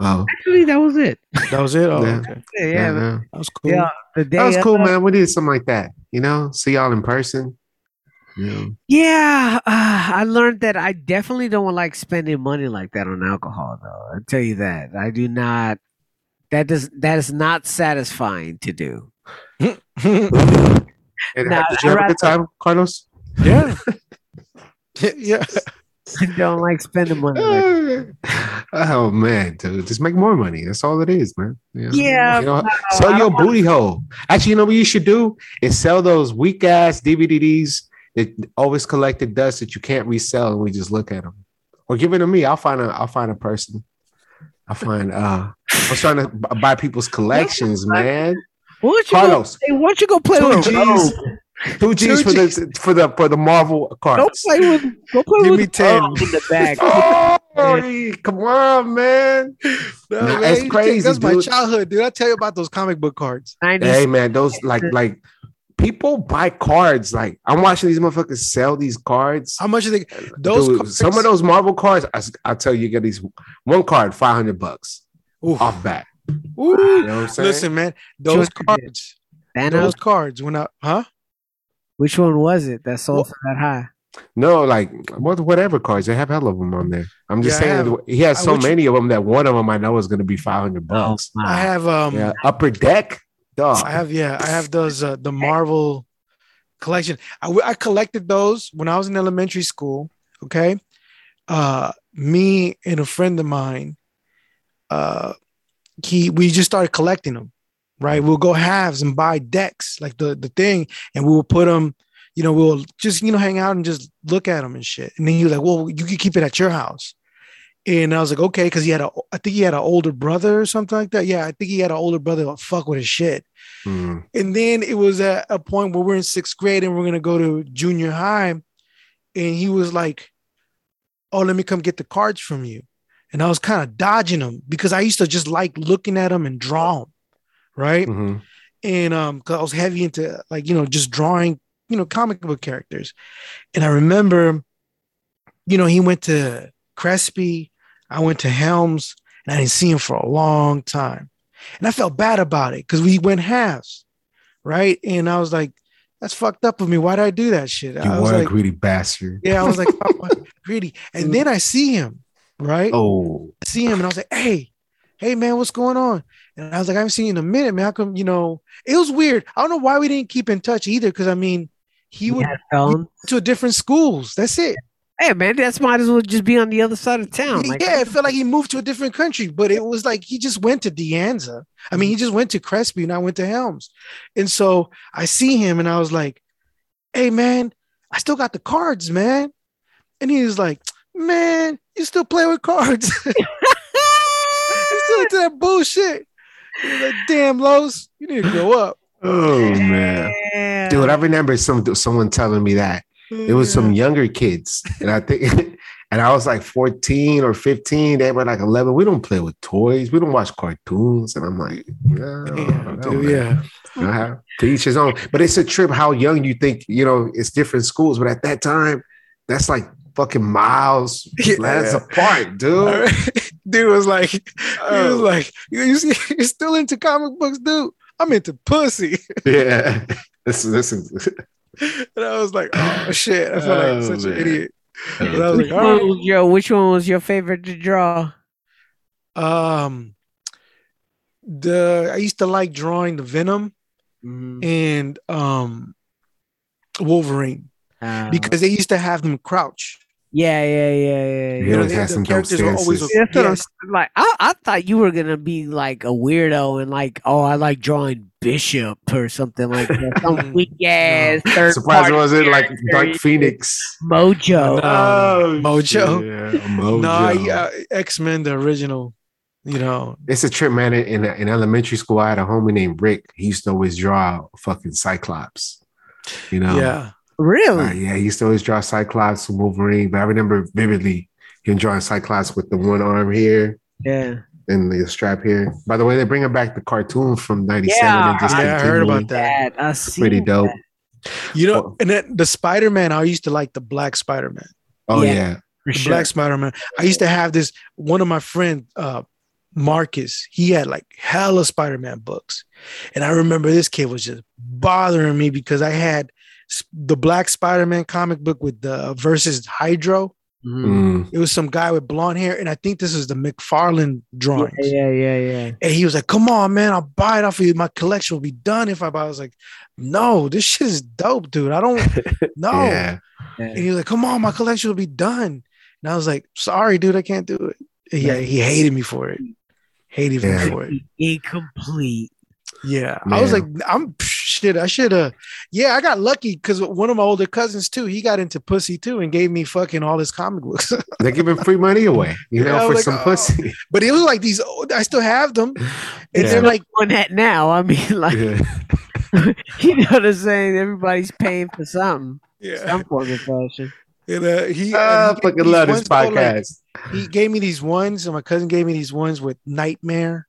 Oh, Actually, that was it. that was it. Oh, Yeah. okay, Yeah, yeah, yeah, man. that was cool. Yeah, the day that was of- cool, man. We did something like that. You know, see y'all in person. You know, Yeah, uh, I learned that I definitely don't like spending money like that on alcohol. Though I tell you that I do not. That does that is not satisfying to do. and Nah, did you have a good time, Carlos? yeah, yeah. I don't like spending money. Like oh man, dude, just make more money. That's all it is, man. You know? Yeah, You know, no, sell your don't wanna- booty hole. Actually, you know what you should do is sell those weak ass DVDs that always collected dust that you can't resell, and we just look at them. Or give it to me. I'll find a. I'll find a person. I'll find. uh I'm trying to buy people's collections, man. Why don't you Carlos, go? Hey, why don't you go play two with G's, Rogue? two G's for the for the for the Marvel cards. Don't play with. don't play Give with me 10. Rogue in the back. Oh, come on, man. No, Nah, man, that's crazy, can't- That's my childhood, dude. I tell you about those comic book cards. 90s. Hey man, those like like people buy cards. Like I'm watching these motherfuckers sell these cards. How much are they? Those Dude, cards, some of those Marvel cards, I, will tell you, you get these one card, five hundred bucks Oof. off bat. Ooh. You know what I'm saying? Listen, man, those cards, Thanos? those cards when I, huh? Which one was it that sold for that high? no, like what, whatever cards they have, hell of them on there. I'm just Yeah, saying, have- he has so wish- many of them that one of them I know is going to be five hundred bucks. I have um, yeah, upper deck, dog. I have yeah, I have those uh, the Marvel collection. I collected those when I was in elementary school. Okay, uh, me and a friend of mine, uh, he we just started collecting them. Right, we'll go halves and buy decks like the the thing, and we will put them. You know, we'll just you know hang out and just look at them and shit. And then he was like, "Well, you can keep it at your house." And I was like, "Okay," because he had a, I think he had an older brother or something like that. Yeah, I think he had an older brother. that fuck with his shit. Mm. And then it was at a point where we're in sixth grade and we're gonna go to junior high. And he was like, Oh, let me come get the cards from you. And I was kind of dodging them because I used to just like looking at them and draw them. Right. Mhm. And um, cause I was heavy into like, you know, just drawing, you know, comic book characters. And I remember, you know, he went to Crespi, I went to Helms, and I didn't see him for a long time. And I felt bad about it because we went halves, right? And I was like, that's fucked up of me. Why did I do that shit? You I was were a like, greedy bastard. yeah, I was like, "Fuck, what? greedy. And then I see him, right? Oh, I see him and I was like, hey, hey man, what's going on? And I was like, I haven't seen you in a minute, man. How come, you know, it was weird. I don't know why we didn't keep in touch either. Cause I mean, he You would had phone? to different schools. That's it. Hey man, that's might as well just be on the other side of town. Like, yeah, it felt like he moved to a different country, but it was like he just went to De Anza. I mean, he just went to Crespi and I went to Helms. And so I see him and I was like, hey man, I still got the cards, man. And he was like, man, you still play with cards. you still into that bullshit. He was like, damn, Los, you need to grow up. Oh man, dude, I remember some someone telling me that it was some mm. younger kids, and I think, and I was like 14 or 15. They were like 11. We don't play with toys. We don't watch cartoons, and I'm like, yeah, Damn, dude, yeah. To each his own. But it's a trip how young you think. You know, it's different schools, but at that time, that's like fucking miles Yeah. lands apart, dude. dude was like, he oh. was Oh. like, you, you see, you're still into comic books, dude. I'm into pussy. Yeah, this is this is. And I was like, oh shit. I felt Oh, like such an idiot. But I was Which like, all one was your Which one was your favorite to draw? Um the I used to like drawing the Venom Mhm. and um Wolverine Uh, because they used to have them crouch. Yeah, yeah, yeah, yeah. He yeah. always they- has the some dope characters were always stances. That's Yes. like. I, I thought you were gonna be like a weirdo and like, oh, I like drawing Bishop or something like that. Some weak ass third Surprised party it like. Dark Phoenix. Mojo. No. Oh, Mojo? Yeah, Mojo. Uh, no, yeah, X Men, the original. You know, It's a trip, man. In, in elementary school, I had a homie named Rick. He used to always draw fucking Cyclops. You know? yeah. Really? Uh, yeah, he used to always draw Cyclops and Wolverine. But I remember vividly him drawing Cyclops with the one arm here yeah. and the strap here. By the way, they're bringing back the cartoon from 97 Yeah, and just yeah, I heard about that. That I see. Pretty dope. You know, Oh. and then the Spider Man, I used to like the Black Spider Man. Oh, Yeah. yeah. The sure. Black Spider Man. I used to have this. One of my friend, uh, Marcus, he had like hella Spider Man books, and I remember this kid was just bothering me because I had s- the Black Spider Man comic book with the versus Hydro. Mhm. Mm. It was some guy with blonde hair, and I think this is the McFarlane drawings. Yeah, yeah, yeah, yeah. And he was like, "Come on, man, I'll buy it off of you. My collection will be done if I buy." I was like, "No, this shit is dope, dude. I don't know." Yeah. And he was like, "Come on, my collection will be done." And I was like, "Sorry, dude, I can't do it." Yeah, he hated me for it. Hated Yeah. me for it. Incomplete. Yeah, I was like, "I'm shit. I should have." Yeah, I got lucky because one of my older cousins too. He got into pussy too and gave me fucking all his comic books. They're giving free money away, you know, was for like, some oh. pussy. but it was like these. old- I still have them, and Yeah. they're like, On that now, I mean, like Yeah. you know what I'm saying. Everybody's paying for something, yeah. some form of fashion. And, uh, he, Ah, and he fucking me love this ones, though, like, podcast. he gave me these ones, and my cousin gave me these ones with Nightmare.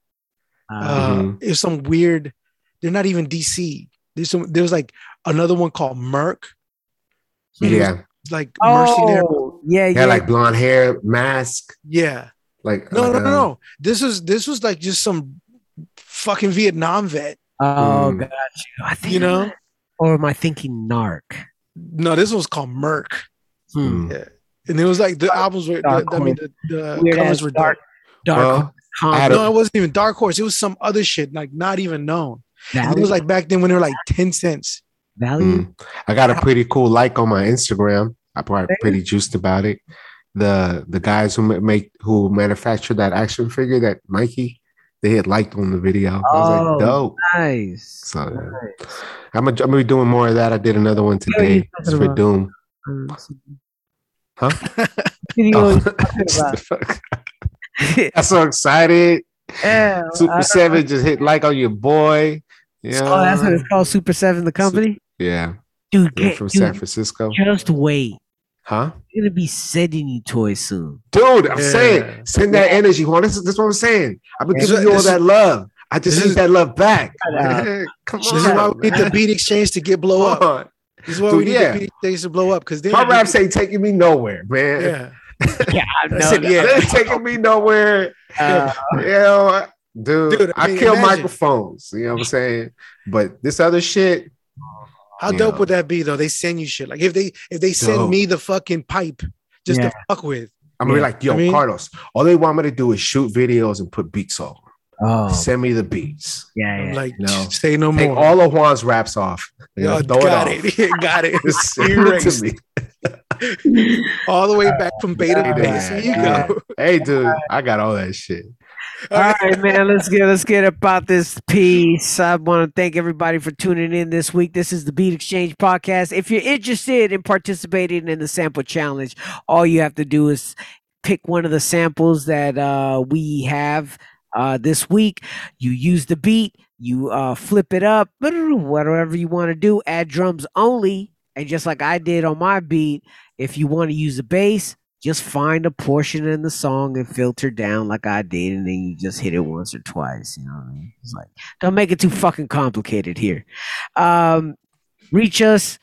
Uh, Uh, Mhm. It's some weird. They're not even DC. There's some. There's like another one called Merc. yeah. It's like Mercenary. oh, yeah, He yeah. like blonde hair, mask, Yeah. like No, like, no, no, um, no. This was this was like just some fucking Vietnam vet. oh, Mm. got you. I think You know? or am I thinking Narc? No, this was called Merc. Hmm. Mm. Yeah. And it was like the albums were. The, I mean, the, the covers were dark, dark. dark. Well, comic I had No, it wasn't even Dark Horse. It was some other shit, like not even known. It was like back then when they were like ten cents. value. Mm. I got a pretty cool like on my Instagram. I'm probably pretty juiced about it. The the guys who make who manufactured that action figure, that Mikey, they had liked on the video. I was Oh. like, dope. Nice. So yeah. Nice. I'm gonna, I'm gonna be doing more of that. I did another one What are you today. It's for about? Doom. Huh? Video Oh. you talking about? I'm so excited. Yeah, Super Seven know. just hit like on your boy. Yeah. Oh, that's what it's called. Super Seven, the company. Yeah. Dude, They're get, from dude San Francisco. just wait. Huh? They're gonna be sending you toys soon. Dude, I'm Yeah. saying, send that energy, Juan. This is, this is what I'm saying. I've been giving you all that love. I just need that love back. Shut up. man. Come This is why on. we need the beat exchange to get blow up. This is why Dude, we need yeah. the beat exchange to blow up because then My rap say taking me nowhere, man. yeah. Yeah, I I said, yeah. They're taking me nowhere. Uh, You know, dude, Dude, I I, kill imagine. microphones. You know what I'm saying? But this other shit, How dope know. would that be though? They send you shit. Like if they if they send Dope. me the fucking pipe just Yeah. to fuck with. I'm gonna Yeah. be like, yo, I mean- Carlos, all they want me to do is shoot videos and put beats on. oh, Send me the beats. yeah, I'm yeah. like, No. say no Take more. all of Juan's raps off. You know, throw got it, it. off. got it. Just send it to Erased. me. all the way back from beta Yeah, base. Here you yeah. go. Hey, dude, I got all that shit. All right, man. Let's get let's get about this piece. I want to thank everybody for tuning in this week. This is the Beat Exchange podcast. If you're interested in participating in the sample challenge, all you have to do is pick one of the samples that uh, we have uh, this week. You use the beat, you uh, flip it up, whatever you want to do. Add drums only, and just like I did on my beat, if you want to use the bass, just find a portion in the song and filter down like I did, and then you just hit it once or twice. You know what I mean? It's like don't make it too fucking complicated here. Um, reach us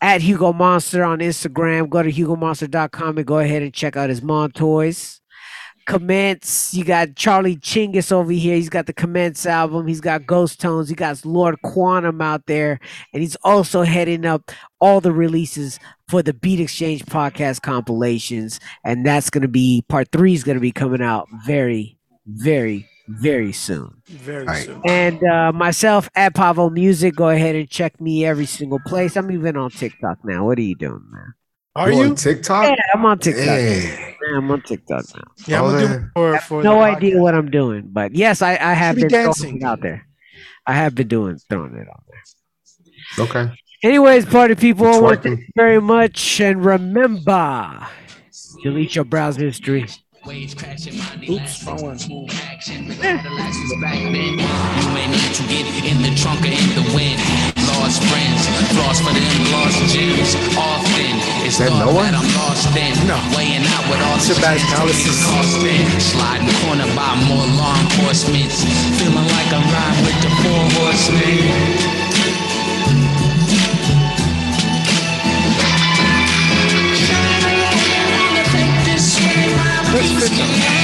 at Hugo Monster on Instagram. Go to hugomonster.com and go ahead and check out his Montoys. Commence. You got Charlie Chingus over here. He's got the Commence album. He's got Ghost Tones. He got Lord Quantum out there. And he's also heading up all the releases for the Beat Exchange podcast compilations. And that's going to be part three is going to be coming out very, very, very soon. Very Right. soon. And uh, myself at Pavo Music. Go ahead and check me every single place. I'm even on TikTok now. What are you doing, man? Are You on you? TikTok? Yeah, I'm on TikTok. Hey. Yeah, I'm on TikTok now. Yeah, I'm Oh, gonna do man. it for, for No the idea podcast. what I'm doing, but yes, I, I have Should be been dancing. it out there. I have been doing throwing it out there. Okay. Anyways, party people, I want to thank you very much, and remember, delete your browser history. Oops, wrong one. You may need to get in the trunk or in the wind. Lost friends, lost for them lost gems. Often it's that thought Noah? that I'm lost in. No. Weighing out what all It's a bad analysis. costing. Sliding corner by more law enforcement. Feeling like I'm riding with the four horsemen. Let's fit them.